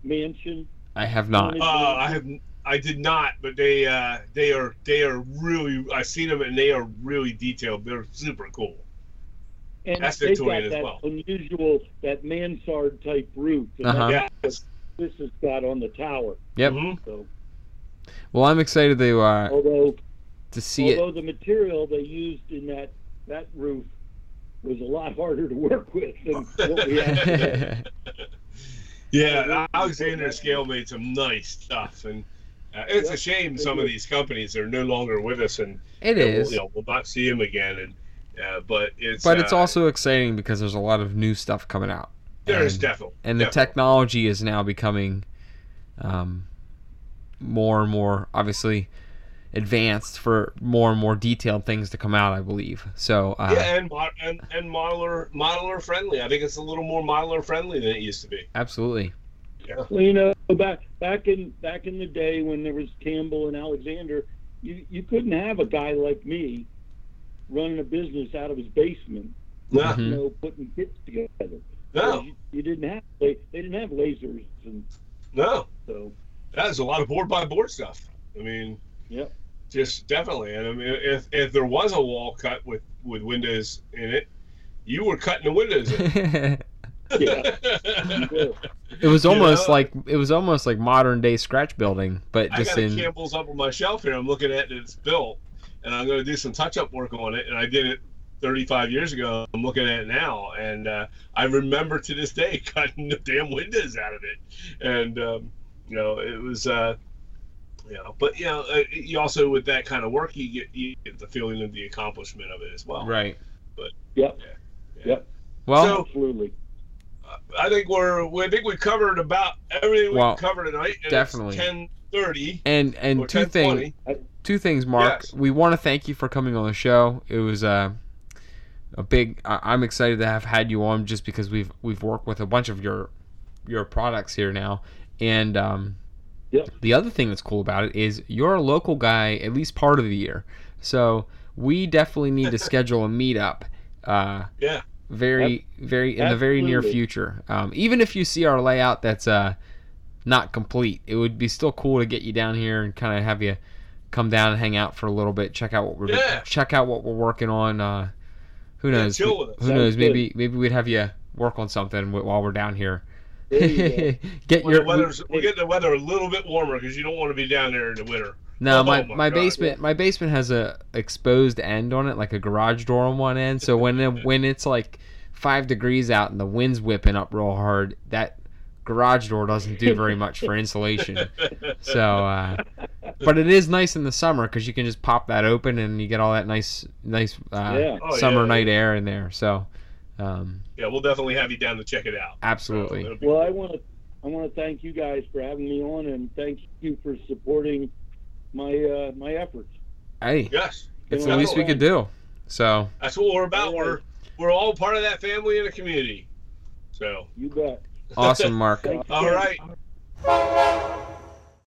mansion? I have not. Uh, I have I did not, but they uh, they are they are really I've seen them and they are really detailed. They're super cool. And That's they've Victorian got as that well. unusual, that mansard type roof Uh-huh. Yeah. this has got on the tower. Yep. Mhm. So, Well, I'm excited to uh, although to see it. although the material they used in that that roof was a lot harder to work with than what we had. Yeah, Alexander Scale made some nice stuff, and uh, it's a shame some of these companies are no longer with us, and it we'll, you know, we'll not see them again. And uh, but it's but it's uh, also exciting because there's a lot of new stuff coming out. there's and- definitely and the definitely. technology is now becoming um, more and more obviously advanced for more and more detailed things to come out i believe so uh, yeah, and, and and modeler modeler friendly. I think it's a little more modeler friendly than it used to be. absolutely Well, you know, back back in back in the day when there was Campbell and Alexander, you you couldn't have a guy like me running a business out of his basement, No, Mhm. you know, putting kits together. no, You, you didn't have they, they didn't have lasers, and no. so That's a lot of board by board stuff. I mean, yeah, just definitely. And I mean, if if there was a wall cut with with windows in it, you were cutting the windows. In. Yeah. It was You almost know? like it was almost like modern day scratch building, but just I just got a in Campbell's up on my shelf here. I'm looking at it. It's built, and I'm going to do some touch-up work on it. And I did it 35 years ago. I'm looking at it now, and uh, I remember to this day cutting the damn windows out of it. And um, you know, it was. Uh, you know, but you know, uh, you also with that kind of work, you get you get the feeling of the accomplishment of it as well. right. But yep. Yep. Well, So- Absolutely. I think we're. we- I think we covered about everything we Well, can cover tonight. and definitely. Ten thirty and and two things twenty. Two things, Mark. Yes. We want to thank you for coming on the show. It was uh, a big. I, I'm excited to have had you on just because we've we've worked with a bunch of your your products here now, and um, Yep. the other thing that's cool about it is you're a local guy at least part of the year, so we definitely need to schedule a meetup. Uh, Yeah. very very in the very near future. Um, even if you see our layout that's uh not complete, it would be still cool to get you down here and kind of have you come down and hang out for a little bit, check out what we're Yeah. check out what we're working on. Uh, who Yeah, knows? chill with us. Who Sounds knows? good. Maybe maybe we'd have you work on something while we're down here. There you get Well, your the weather's, we're getting the weather a little bit warmer because you don't want to be down there in the winter. No, Oh my, my my God, basement my basement has a exposed end on it, like a garage door on one end. So when it, when it's like five degrees out and the wind's whipping up real hard, that garage door doesn't do very much for insulation. So, uh, but it is nice in the summer because you can just pop that open and you get all that nice nice uh, Yeah. Oh, summer yeah, night air in there. So, um, Yeah, we'll definitely have you down to check it out. absolutely. So it'll be Well, I want to I want to thank you guys for having me on, and thank you for supporting my uh, my efforts. Hey, yes, it's the least we could do. So, that's what we're about. We're we're all part of that family and a community. So, You bet. Awesome, Mark. All right.